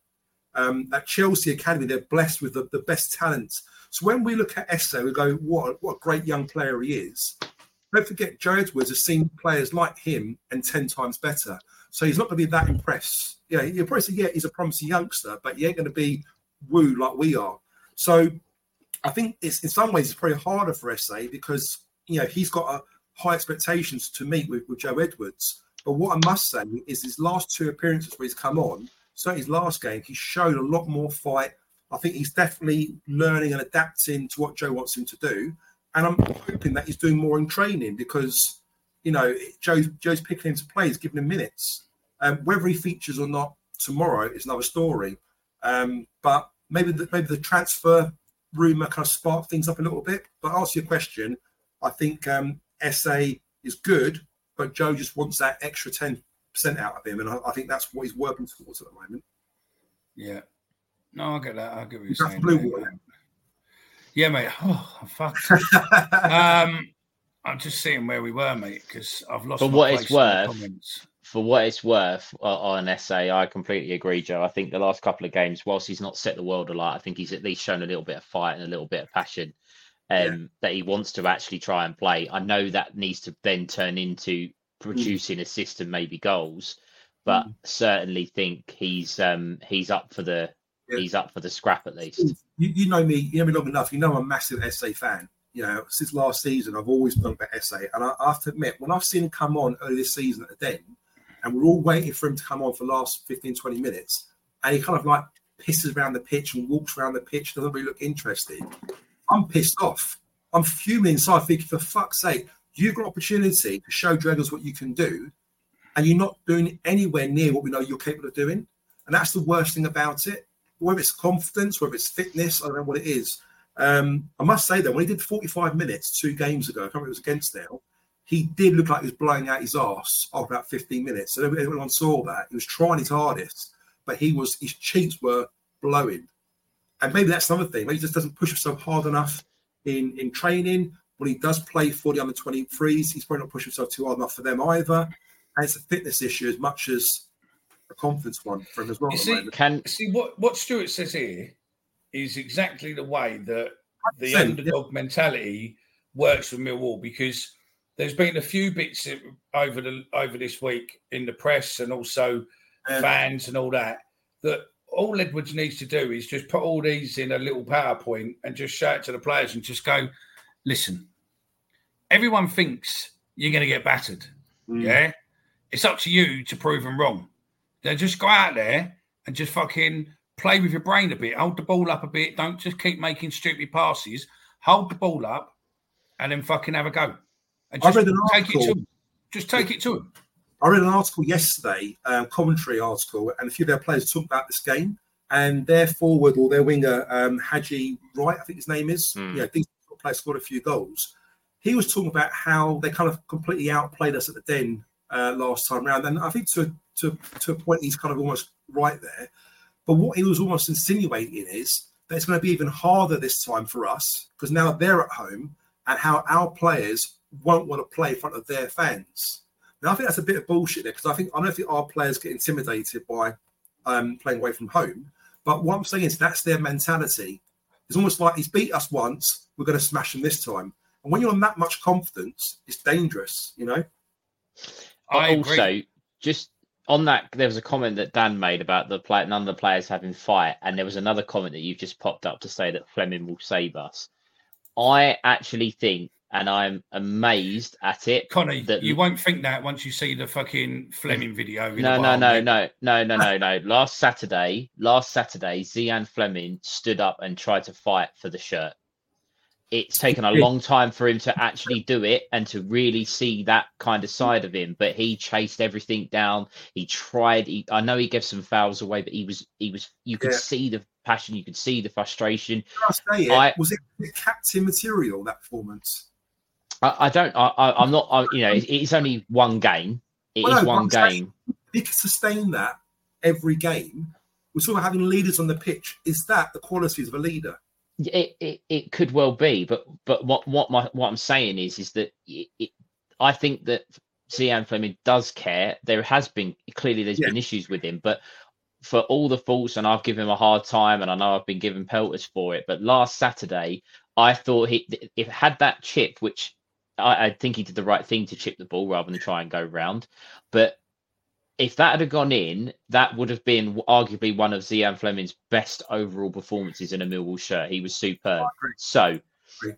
Um, at Chelsea Academy, they're blessed with the, the best talent. So when we look at Esse, we go, what, what a great young player he is. Don't forget, Joe Edwards has seen players like him and 10 times better. So he's not going to be that impressed. Yeah, you'll probably say, yeah, he's a promising youngster, but he ain't going to be woo like we are. So I think it's in some ways it's probably harder for Esse because, you know, he's got a high expectations to meet with, with Joe Edwards. But what I must say is his last two appearances where he's come on, so his last game, he showed a lot more fight, I think he's definitely learning and adapting to what Joe wants him to do. And I'm hoping that he's doing more in training because, you know, Joe's, Joe's picking him to play, he's giving him minutes. Um, whether he features or not tomorrow is another story. Um, but maybe the, maybe the transfer rumor kind of sparked things up a little bit. But answer your question, I think um, Esse is good, but Joe just wants that extra 10% out of him. And I, I think that's what he's working towards at the moment. Yeah. No, I get that. I get what you're That's saying. blue mate. water. Yeah, mate. Oh, I'm fucked. um, I'm just seeing where we were, mate, because I've lost. For my what it's place in the worth, comments. for what it's worth uh, on Esse, I completely agree, Joe. I think the last couple of games, whilst he's not set the world alight, I think he's at least shown a little bit of fight and a little bit of passion um, Yeah. that he wants to actually try and play. I know that needs to then turn into Mm. producing assists and maybe goals, but certainly think he's um, he's up for the Yeah. he's up for the scrap at least. you, you know me, you know me long enough. You know I'm a massive Esse fan. You know, since last season, I've always done about Esse. And I, I have to admit, when I've seen him come on early this season at the Den, and we're all waiting for him to come on for the last 15, 20 minutes, and he kind of like pisses around the pitch and walks around the pitch, doesn't really look interested. I'm pissed off. I'm fuming inside, thinking, for fuck's sake, you've got opportunity to show Dragons what you can do, and you're not doing anywhere near what we know you're capable of doing. And that's the worst thing about it. Whether it's confidence, whether it's fitness, I don't know what it is. Um, I must say that when he did 45 minutes two games ago, I can't remember it was against now, he did look like he was blowing out his ass after about 15 minutes. So everyone saw that. He was trying his hardest, but he was his cheeks were blowing. And maybe that's another thing. Maybe he just doesn't push himself hard enough in, in training. When he does play for the under 23s, he's probably not pushing himself too hard enough for them either. And it's a fitness issue as much as a confidence one for him as well. You see- Can See what what Stuart says here is exactly the way that the 100%, underdog mentality works for Millwall because there's been a few bits over the over this week in the press and also fans and all that that all Edwards needs to do is just put all these in a little PowerPoint and just show it to the players and just go, listen, everyone thinks you're going to get battered. Mm. Yeah. It's up to you to prove them wrong. Then just go out there and just fucking play with your brain a bit. Hold the ball up a bit. Don't just keep making stupid passes. Hold the ball up and then fucking have a go. And I just read an take it to article- them. Just take it to them. I read an article yesterday, um, commentary article, and a few of their players talked about this game. And their forward or their winger, um, Haji Wright, I think his name is, Hmm. yeah, decent player, scored a few goals. He was talking about how they kind of completely outplayed us at the Den uh, last time round, and I think to to to a point he's kind of almost right there. But what he was almost insinuating is that it's going to be even harder this time for us because now they're at home, and how our players won't want to play in front of their fans. Now, I think that's a bit of bullshit there because I think I don't think our players get intimidated by um, playing away from home. But what I'm saying is that's their mentality. It's almost like he's beat us once, we're going to smash him this time. And when you're on that much confidence, it's dangerous, you know. I also, agree. just on that, there was a comment that Dan made about the play, none of the players having fight, and there was another comment that you've just popped up to say that Flemming will save us. I actually think, and I'm amazed at it. Connie, that- you won't think that once you see the fucking Flemming video. No, no, no, no, no, no, no, no. Last Saturday, last Saturday, Zian Flemming stood up and tried to fight for the shirt. It's taken a long time for him to actually do it and to really see that kind of side of him. But he chased everything down. He tried. He, I know he gave some fouls away, but he was, he was. You could Yeah. see the passion. You could see the frustration. Can it? I- was it, captain material that performance? I, I don't. I, I, I'm not. I, you know, it- it's only one game. It is Well, no, one saying- game. If he could sustain that every game, we're sort of having leaders on the pitch. Is that the qualities of a leader? It, it it could well be, but but what what my what I'm saying is is that it, it, I think that Zian Flemming does care. There has been clearly there's Yeah. been issues with him, but for all the faults, and I've given him a hard time, and I know I've been given pelters for it. But last Saturday, I thought he if had that chip, which I, I think he did the right thing to chip the ball rather than try and go round, but if that had gone in, that would have been arguably one of Zian Flemming's best overall performances in a Millwall shirt. He was superb. agree. So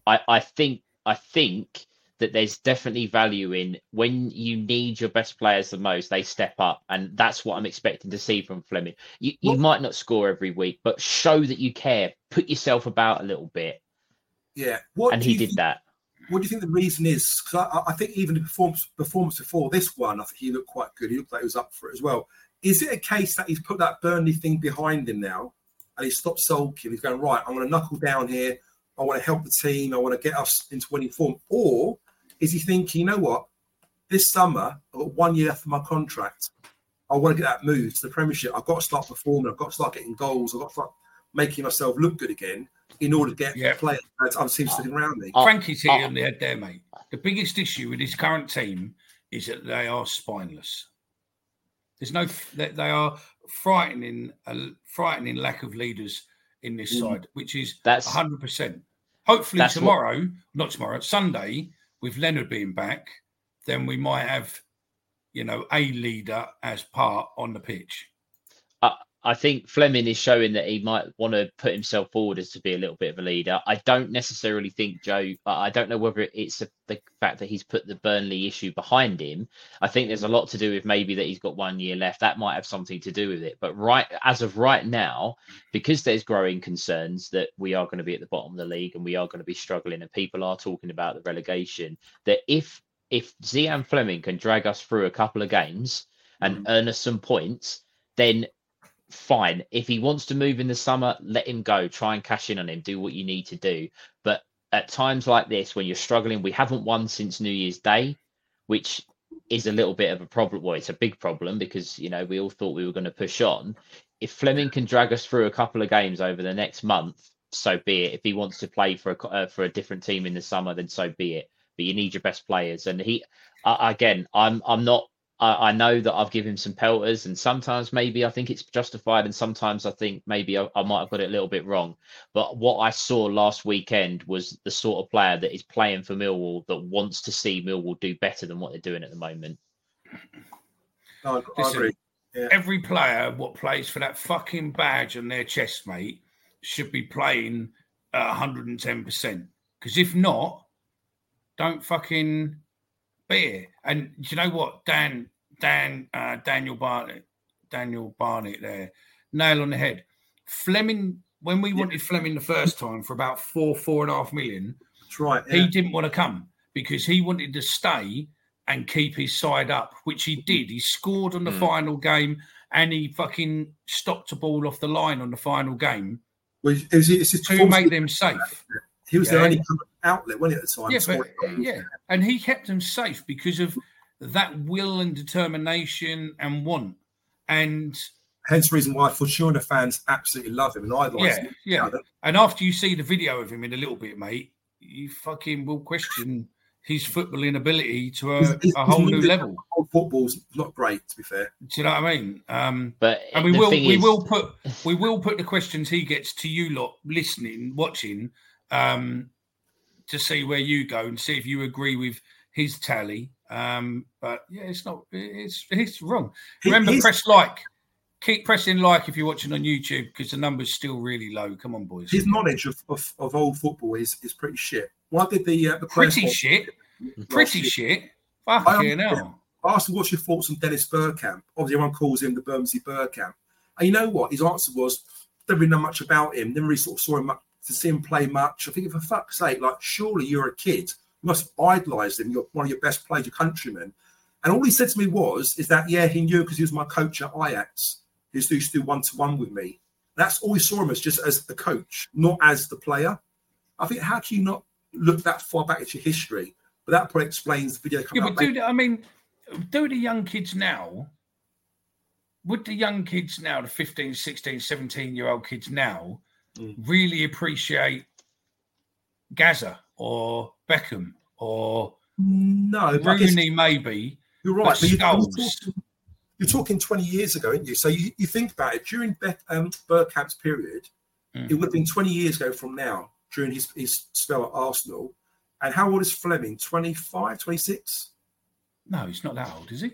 I, I think I think that there's definitely value in when you need your best players the most, they step up, and that's what I'm expecting to see from Flemming. You, you Well- might not score every week, but show that you care, put yourself about a little bit, Yeah. What and he did think- that. What do you think the reason is? Because I, I think even the performance performance before this one, I think he looked quite good. He looked like he was up for it as well. Is it a case that he's put that Burnley thing behind him now, and he's stopped sulking? He's going right. I'm going to knuckle down here. I want to help the team. I want to get us into winning form. Or is he thinking, you know what? This summer, I've got one year left of my contract. I want to get that move to the Premiership. I've got to start performing. I've got to start getting goals. I've got to start making myself look good again in order to get Yeah. players. Other teams sitting around me. Oh, Frankie's hit oh. on the head there, mate. The biggest issue with his current team is that they are spineless. There's no, that they are frightening, a frightening lack of leaders in this Mm. side, which is That's- 100%. Hopefully That's what- tomorrow, not tomorrow, Sunday, with Leonard being back, then we might have, you know, a leader as part on the pitch. I think Flemming is showing that he might want to put himself forward as to be a little bit of a leader. I don't necessarily think Joe. I don't know whether it's the the fact that he's put the Burnley issue behind him. I think there's a lot to do with maybe that he's got one year left. That might have something to do with it. But right as of right now, because there's growing concerns that we are going to be at the bottom of the league and we are going to be struggling, and people are talking about the relegation. That if if Zian Flemming can drag us through a couple of games and mm. earn us some points, then fine. If he wants to move in the summer, let him go. Try and cash in on him. Do what you need to do. But at times like this, when you're struggling, we haven't won since New Year's Day, which is a little bit of a problem. Well, it's a big problem because you know we all thought we were going to push on. If Flemming can drag us through a couple of games over the next month, so be it. If he wants to play for a uh, for a different team in the summer, then so be it. But you need your best players, and he uh, again, I'm I'm not I, I know that I've given him some pelters, and sometimes maybe I think it's justified, and sometimes I think maybe I, I might have got it a little bit wrong. But what I saw last weekend was the sort of player that is playing for Millwall that wants to see Millwall do better than what they're doing at the moment. No, I, I Listen, agree. Every player what plays for that fucking badge on their chest, mate, should be playing at 110%. Because if not, don't fucking be it. And do you know what? Dan, Dan, uh, Daniel Barnett, Daniel Barnett there, nail on the head. Flemming, when we wanted Flemming the first time for about four, four and a half million, That's right. he didn't want to come because he wanted to stay and keep his side up, which he did. He scored on the Mm. final game and he fucking stopped a ball off the line on the final game Well, it it's his to make them safe. He was their Yeah. only outlet, wasn't he, at the time? Yeah, but yeah, and he kept them safe because of that will and determination and want. And Hence the reason why Fortuna fans absolutely love him and idolise yeah, him. yeah. And after you see the video of him in a little bit, mate, you fucking will question his footballing ability to a, His- his- a whole new level. Football's not great, to be fair. Do you know what I mean? Um, But and we will we is- will put we will put the questions he gets to you lot listening watching um to see where you go and see if you agree with his tally um but yeah it's not it's it's wrong remember he's- press like keep pressing like if you're watching on youtube because the number's still really low come on boys His knowledge of, of, of old football is, is pretty shit. I did the, uh, the pretty shit pretty shit I fucking understand. hell I asked him what's your thoughts on Dennis Bergkamp. Obviously, everyone calls him the Bermondsey Bergkamp. And you know what? His answer was, never really know much about him. Never really sort of saw him much, to see him play much. I think, for fuck's sake, like, surely you're a kid. You must idolise him. You're one of your best players, your countrymen. And all he said to me was, is that, yeah, he knew because he was my coach at Ajax. He used to, used to do one-to-one with me. That's all he saw him as, just as the coach, not as the player. I think, how can you not look that far back into history? But that probably explains the video Yeah, but out. do the, I mean, do the young kids now? Would the young kids now, the 15, 16, 17 year old kids now, Mm. really appreciate Gazza or Beckham or No, Rooney, maybe? you're right. but But you're, talking, you're talking 20 years ago, aren't you? So you, you think about it during Beck, um, Bergkamp's period, Mm. it would have been 20 years ago from now during his, his spell at Arsenal. And how old is Flemming? 25, 26? No, he's not that old, is he?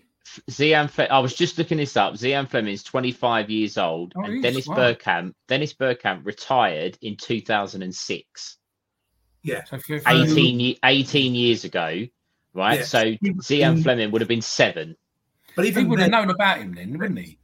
Zian, Fle- I was just looking this up. Zian Flemming's 25 years old, Oh, and Dennis wow. Bergkamp. Dennis Bergkamp retired in 2006. Yeah. So um, 18, 18 years ago, right? Yeah. So He was Zian Flemming would have been seven. But he even would have known about him then, wouldn't he?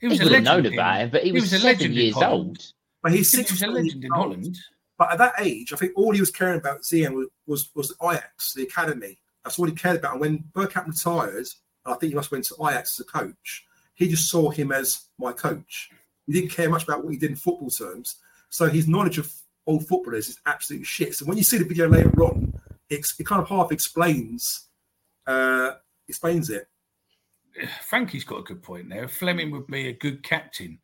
He He a would have known legend about in- him, but he was, a seven legend in years Holland. old. but he's He six. was a legend in Holland. But at that age, I think all he was caring about Zian was, was was Ajax, the academy. That's all he cared about. And when Bergkamp retired, and I think he must have went to Ajax as a coach. He just saw him as my coach. He didn't care much about what he did in football terms. So his knowledge of old footballers is absolute shit. So when you see the video later on, it, it kind of half explains uh, explains it. Frankie's got a good point there. Flemming would be a good captain.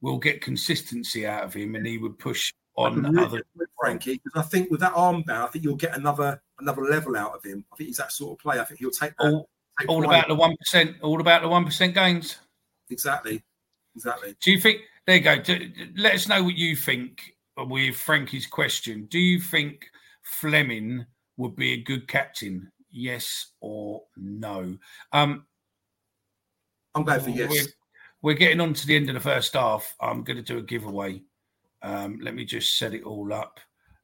We'll get consistency out of him, and he would push on Really other. Frankie, because I think with that armband, I think you'll get another another level out of him. I think he's that sort of player. I think he'll take. All, all about the one percent. All about the one percent gains. exactly, exactly. Do you think? There you go. Do- let us know what you think with Frankie's question. Do you think Flemming would be a good captain? Yes or no? Um, I'm going for We're, yes. we're getting on to the end of the first half. I'm going to do a giveaway. Um, let me just set it all up,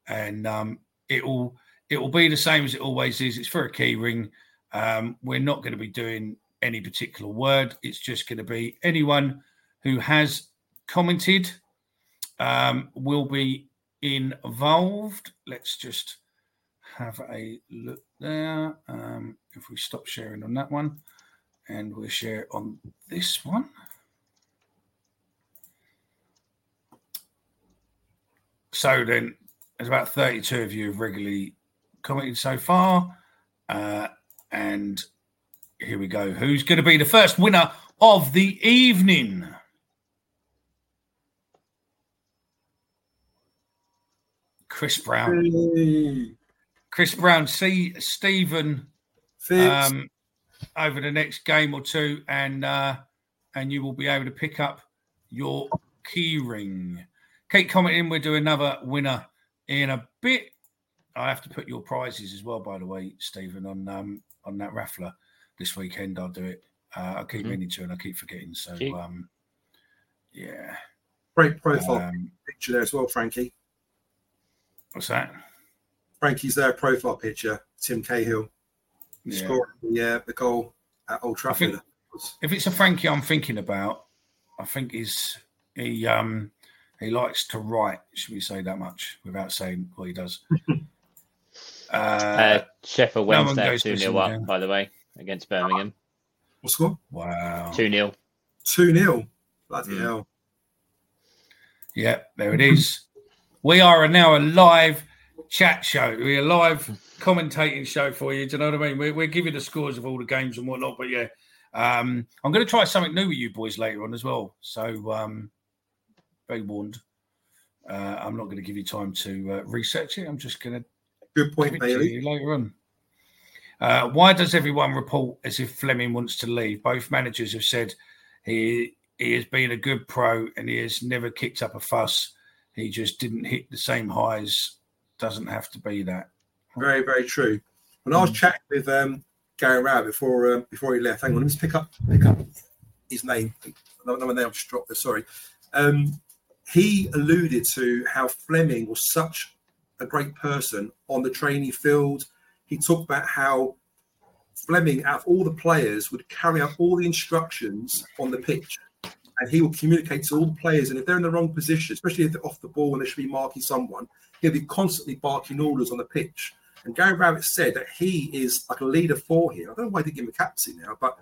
and um, it will it will be the same as it always is. It's for a key ring. Um, we're not going to be doing any particular word. It's just going to be anyone who has commented um, will be involved. Let's just have a look there. Um, if we stop sharing on that one and we'll share on this one. So then, there's about 32 of you have regularly commented so far. Uh, and here we go. Who's going to be the first winner of the evening? Chris Brown. Chris Brown. See Stephen um, over the next game or two, and uh, and you will be able to pick up your key ring. Keep commenting. We'll do another winner in a bit. I have to put your prizes as well, by the way, Stephen, on um, on that raffler this weekend. I'll do it. Uh, I keep Mhm. meaning to, and I keep forgetting. So, Cute. um, yeah. Great profile Um, picture there as well, Frankie. what's that? Frankie's there, profile picture. Tim Cahill Yeah. scoring the, uh, the goal at Old Trafford. think- if it's a Frankie I'm thinking about, I think he's he um he likes to write. Should we say that much without saying what he does? uh, Uh, Sheffield no one Wednesday goes 2 0 up, yeah. by the way, against Birmingham. What score? wow. 2 0. 2 0. Bloody Mm. hell. Yeah, there it is. We are now a live chat show. We're a live commentating show for you. Do you know what I mean? We're, we're giving the scores of all the games and whatnot. But yeah, um, I'm going to try something new with you boys later on as well. So um, be warned. Uh, I'm not going to give you time to uh, research it. I'm just going to Good point, Bailey. later on. Uh, why does everyone report as if Flemming wants to leave? Both managers have said he he has been a good pro and he has never kicked up a fuss. He just didn't hit the same highs. Doesn't have to be that. Very, very true. When I was chatting with um, Gary Rowett before um, before he left, hang on, let me just pick up pick up his name. No, no, name just dropped there. Sorry. Um, he alluded to how Flemming was such a great person on the training field. He talked about how Flemming, out of all the players, would carry out all the instructions on the pitch. And he will communicate to all the players. And if they're in the wrong position, especially if they're off the ball and they should be marking someone, he'll be constantly barking orders on the pitch. And Gary Rowett said that he is like a leader for him. I don't know why they give him a captaincy now, but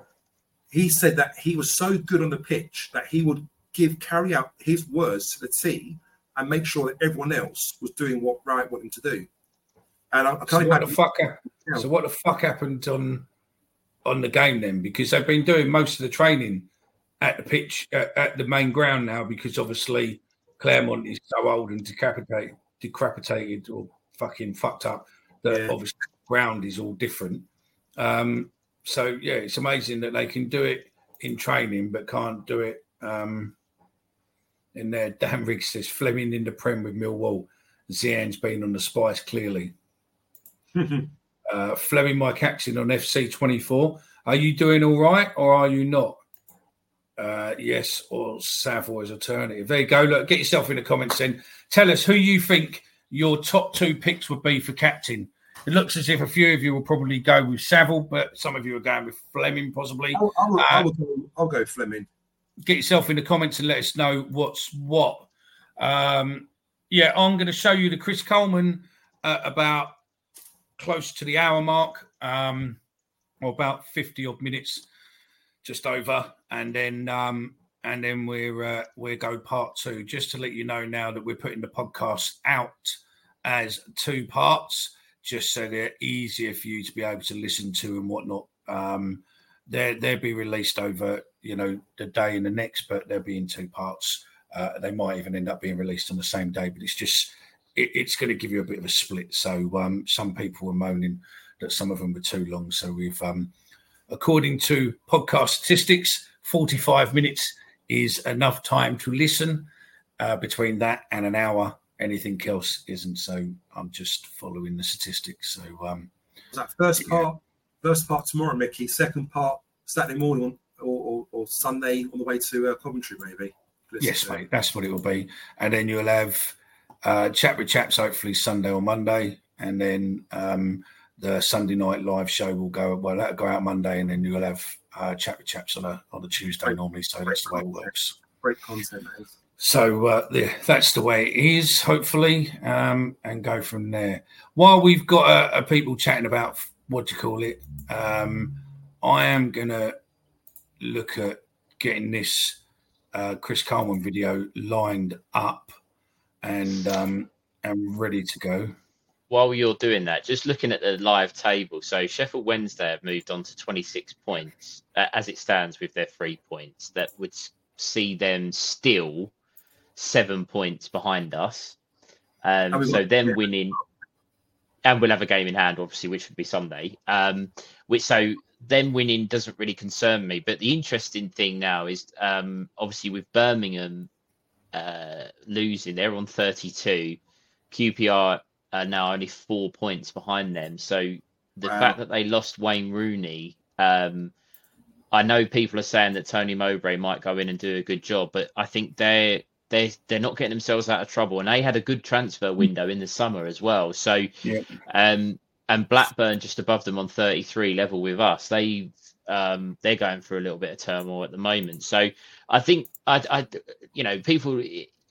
he said that he was so good on the pitch that he would give carry out his words to the T and make sure that everyone else was doing what Rowett wanted him to do. And I, I So can't what the fuck? So what the fuck happened on on the game then? Because they've been doing most of the training at the pitch at, at the main ground now. Because obviously Calmont is so old and decapitated, decapitated or fucking fucked up. That Yeah. obviously ground is all different. Um, so yeah, it's amazing that they can do it in training, but can't do it um, in there. Dan Riggs says Flemming in the Prem with Millwall. Zian's been on the spice clearly. Uh, Flemming my captain on FC24. Are you doing all right or are you not? Uh, yes, or Savoy's alternative. There you go. Look, get yourself in the comments then. Tell us who you think your top two picks would be for captain. It looks as if a few of you will probably go with Saville, but some of you are going with Flemming, possibly. I'll, I'll, Uh, I'll, go, I'll go Flemming. Get yourself in the comments and let us know what's what. Um, yeah, I'm going to show you the Chris Coleman uh, about close to the hour mark, um, or about 50 odd minutes, just over, and then um, and then we're uh, we'll go part two. Just to let you know now that we're putting the podcast out as two parts, just so they're easier for you to be able to listen to and whatnot. Um, they they'll be released over you know the day and the next, but they'll be in two parts. Uh, they might even end up being released on the same day, but it's just it, it's going to give you a bit of a split. So um, some people were moaning that some of them were too long. So we've, um, according to podcast statistics, forty-five minutes is enough time to listen. Uh, between that and an hour, anything else isn't. So I'm just following the statistics. So um, that first part? First part tomorrow, Mickey. Second part Saturday morning on, or, or, or Sunday on the way to uh, Coventry, maybe. Yes, mate, that's what it will be. And then you'll have uh, chat with chaps hopefully Sunday or Monday, and then um, the Sunday night live show will go. Well, that'll go out Monday, and then you'll have uh, chat with chaps on a on a Tuesday Great. normally. So that's the way it works. Great content, mate. So uh, yeah, that's the way it is, hopefully, um, and go from there. While we've got uh, uh, people chatting about what do you call it, um, I am gonna look at getting this uh, Chris Coleman video lined up and um, and ready to go. While you're doing that, just looking at the live table, so Sheffield Wednesday have moved on to 26 points uh, as it stands with their three points. That would see them still seven points behind us. Um, so got- them yeah. winning, and we'll have a game in hand, obviously, which would be Sunday. Um, which so them winning doesn't really concern me. But the interesting thing now is um, obviously with Birmingham uh, losing, they're on 32. QPR are now only four points behind them. So the Wow. fact that they lost Wayne Rooney, um, I know people are saying that Tony Mowbray might go in and do a good job, but I think they're they they're not getting themselves out of trouble, and they had a good transfer window in the summer as well. So, Yeah. um, and Blackburn just above them on 33 level with us. They um they're going through a little bit of turmoil at the moment. So I think I I you know people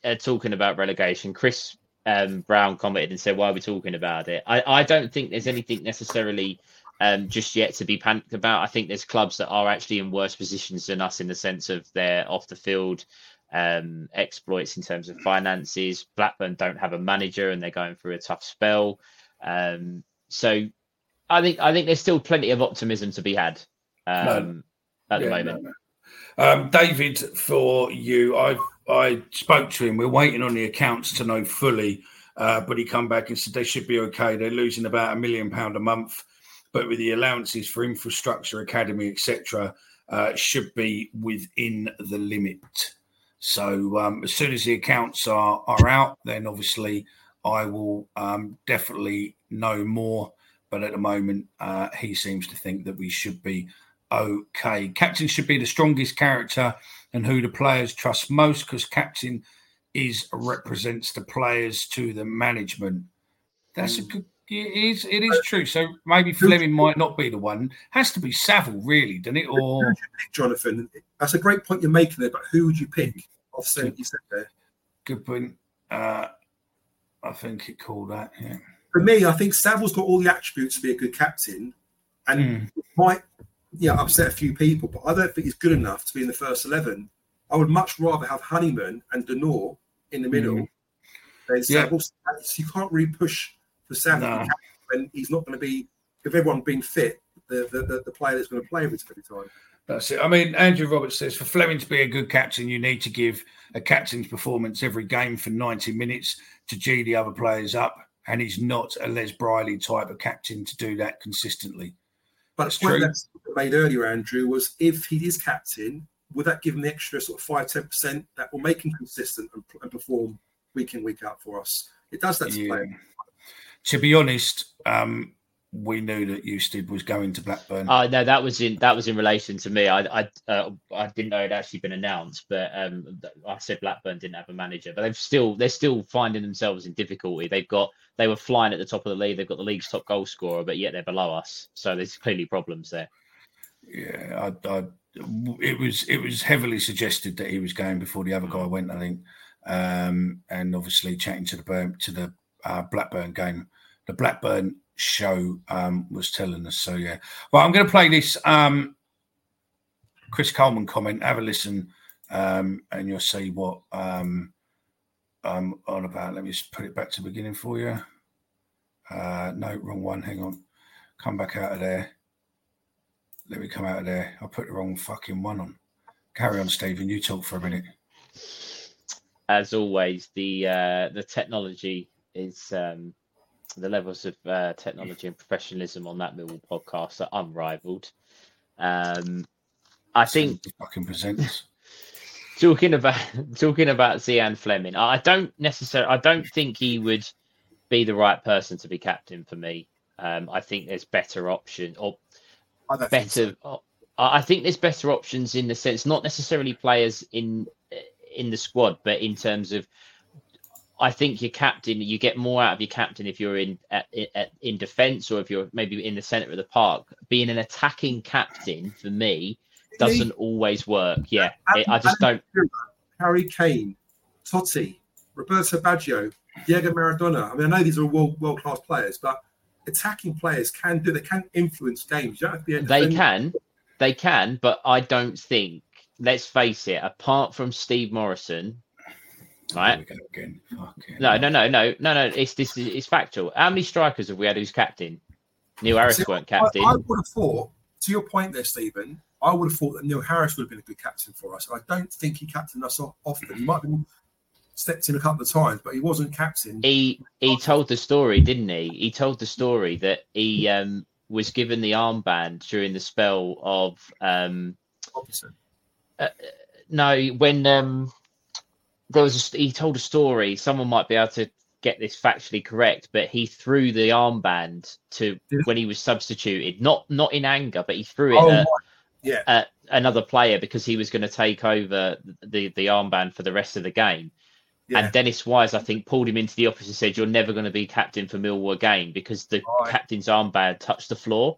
are talking about relegation. Chris um, Brown commented and said, "Why are we talking about it?" I, I don't think there's anything necessarily um, just yet to be panicked about. I think there's clubs that are actually in worse positions than us in the sense of their off the field um, exploits in terms of finances. Blackburn don't have a manager and they're going through a tough spell. Um, so I think I think there's still plenty of optimism to be had um, at the moment. no, no. Um, David, for you, I I spoke to him. We're waiting on the accounts to know fully, uh, but he come back and said they should be okay. They're losing about a million pound a month, but with the allowances for infrastructure, academy, etc., uh, should be within the limit. So um, as soon as the accounts are are out, then obviously I will um, definitely know more. But at the moment, uh, he seems to think that we should be okay. Captain should be the strongest character and who the players trust most because captain is represents the players to the management. That's a good. It is. It is true. So maybe Flemming might not be the one. Has to be Saville, really, doesn't it? Or Jonathan, that's a great point you're making there, but who would you pick? Offset, you said there. good point. Uh, I think it called that. Yeah. For me, I think Saville's got all the attributes to be a good captain, and Mm. might yeah upset a few people, but I don't think he's good enough to be in the first eleven. I would much rather have Honeyman and De Norre in the middle Mm. Yeah. Saville. You can't really push for Saville No. when he's not going to be if everyone being fit. The, the, the, player that's going to play with every time. That's it. I mean, Andrew Roberts says for Flemming to be a good captain, you need to give a captain's performance every game for 90 minutes to G the other players up. And he's not a Les Briley type of captain to do that consistently. But That's the point made earlier, Andrew, was if he is captain, would that give him the extra sort of five, ten percent that will make him consistent and, and perform week in, week out for us? It does that to Yeah. To be honest, um, we knew that Eustace was going to Blackburn. Oh no, that was in that was in relation to me. I I uh, I didn't know it had actually been announced, but um, I said Blackburn didn't have a manager, but they've still they're still finding themselves in difficulty. They've got they were flying at the top of the league. They've got the league's top goal scorer, but yet they're below us. So there's clearly problems there. Yeah, I, I, it was it was heavily suggested that he was going before the other guy went. I think, um, and obviously chatting to the to the uh, Blackburn game, the Blackburn show um, was telling us. So yeah, well, I'm going to play this um, Chris Coleman comment. Have a listen, um, and you'll see what um, I'm on about. Let me just put it back to the beginning for you. Uh, no, wrong one. Hang on. Come back out of there. Let me come out of there. I put the wrong fucking one on. Carry on, Stephen. You talk for a minute. As always, the uh, the technology is um, the levels of uh, technology and professionalism on that Millwall podcast are unrivaled. Um, I think fucking presents. talking about talking about Zian Flemming, I don't necessarily. I don't think he would be the right person to be captain for me. Um, I think there's better option or better. So. I think there's better options in the sense, not necessarily players in in the squad, but in terms of I think your captain, you get more out of your captain if you're in at, at, in defence or if you're maybe in the centre of the park. Being an attacking captain for me doesn't always work. Yeah, uh, it, I just don't. Harry Kane, Totti, Roberto Baggio, Diego Maradona. I mean, I know these are world world class players, but attacking players can do. They can influence games. You don't have to be. They can, they can, but I don't think. Let's face it. Apart from Steve Morison, right? No, no, no, no, no, no. It's this is it's factual. How many strikers have we had who's captain? Neil Harris See, weren't captain. I, I, would have thought, to your point there, Stephen. I would have thought that Neil Harris would have been a good captain for us. I don't think he captained us often. He might have been stepped in a couple of times, but he wasn't captain. He he told the story, didn't he? He told the story that he um, was given the armband during the spell of um, uh, no, when um, there was a, he told a story. Someone might be able to get this factually correct, but he threw the armband to when he was substituted, not not in anger, but he threw it oh, at, yeah. at another player because he was going to take over the the armband for the rest of the game. Yeah. And Dennis Wise, I think, pulled him into the office and said, "You're never going to be captain for Millwall again because the right. captain's armband touched the floor."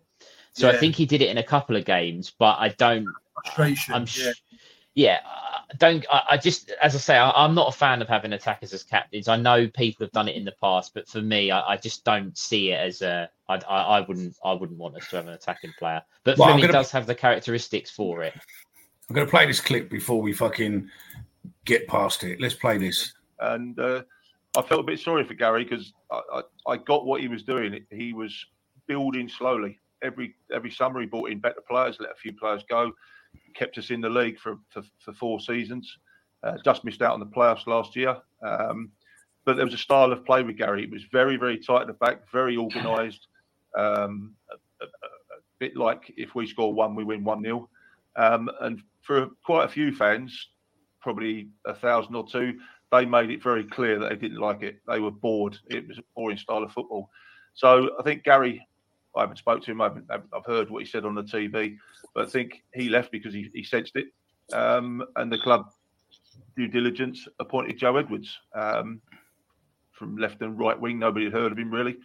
So yeah. I think he did it in a couple of games, but I don't. Frustration. I'm yeah. yeah don't. I, I, just, as I say, I, am not a fan of having attackers as captains. I know people have done it in the past, but for me, I, I just don't see it as a. I, I, I wouldn't. I wouldn't want us to have an attacking player, but well, Flemming gonna, does have the characteristics for it. I'm going to play this clip before we fucking get past it. Let's play this. And uh, I felt a bit sorry for Gary because I, I, I got what he was doing. He was building slowly. Every every summer he brought in better players, let a few players go kept us in the league for, for, for four seasons. Uh, just missed out on the playoffs last year. Um, but there was a style of play with Gary. It was very, very tight at the back, very organised. Um, a, a, a, bit like if we score one, we win 1 0. Um, and for quite a few fans, probably a thousand or two, they made it very clear that they didn't like it. They were bored. It was a boring style of football. So I think Gary I haven't spoke to him. I have heard what he said on the TV, but I think he left because he, he sensed it. Um, and the club due diligence appointed Joe Edwards um, from left and right wing. Nobody had heard of him really,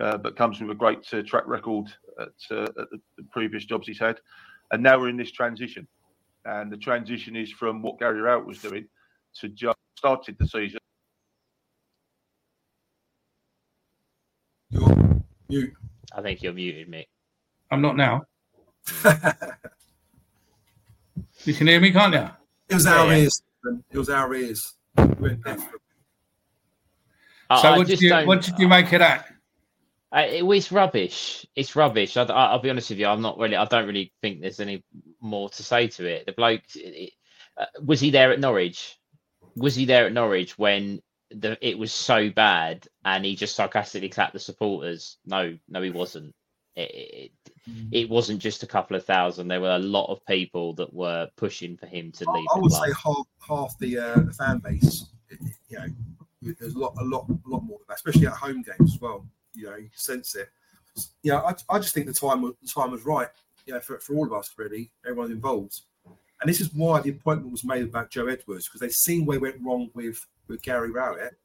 uh, but comes with a great uh, track record at, uh, at the, previous jobs he's had. And now we're in this transition, and the transition is from what Gary Rowett was doing to just started the season. you I think you're muted, mate. I'm not now. you can hear me, can't you? It was our yeah, ears. It was our ears. so what did, you, what did you make of that? Uh, it was rubbish. It's rubbish. I, will be honest with you. I'm not really. I don't really think there's any more to say to it. The bloke it, uh, was he there at Norwich? Was he there at Norwich when the it was so bad and he just sarcastically clapped the supporters. No, no, he wasn't. It, it, mm. it, wasn't just a couple of thousand. There were a lot of people that were pushing for him to leave. I, would say half half the uh, the fan base. You know, there's a lot, a lot, a lot more than that, especially at home games as well. You know, you sense it. you know, I, I just think the time was the time was right. You know, for, for all of us really, everyone involved. And this is why the appointment was made about Joe Edwards because they've seen where went wrong with with Gary Rowett,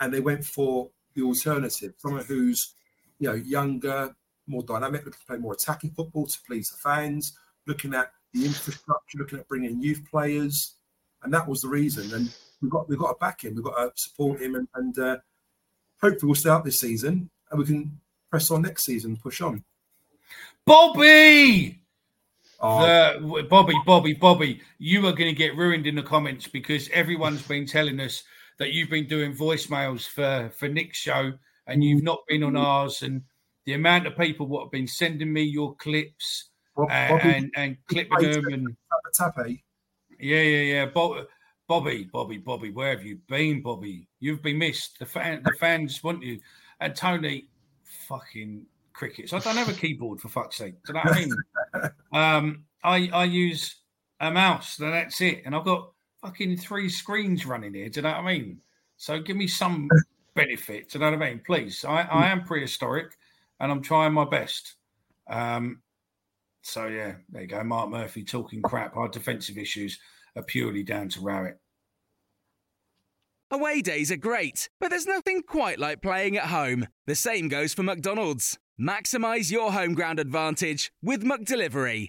and they went for the alternative, someone who's you know younger, more dynamic, looking to play more attacking football to please the fans, looking at the infrastructure, looking at bringing youth players, and that was the reason. And we've got we've got to back him, we've got to support him, and, and uh, hopefully we'll stay start this season and we can press on next season, push on. Bobby. Oh. The, Bobby, Bobby, Bobby, you are going to get ruined in the comments because everyone's been telling us that you've been doing voicemails for for Nick's show and you've not been on ours. And the amount of people what have been sending me your clips Bob, uh, Bobby, and, and clipping them and Tappy. Yeah, yeah, yeah. Bob, Bobby, Bobby, Bobby, where have you been, Bobby? You've been missed. The fan, the fans want you. And Tony, fucking crickets. I don't have a keyboard for fuck's sake. Do you know what I mean? um, I I use a mouse, and that's it. And I've got fucking three screens running here. Do you know what I mean? So give me some benefit. Do you know what I mean? Please. I, I am prehistoric and I'm trying my best. Um, so yeah, there you go. Mark Murphy talking crap. Our defensive issues are purely down to Rowett. Away days are great, but there's nothing quite like playing at home. The same goes for McDonald's. Maximize your home ground advantage with McDelivery.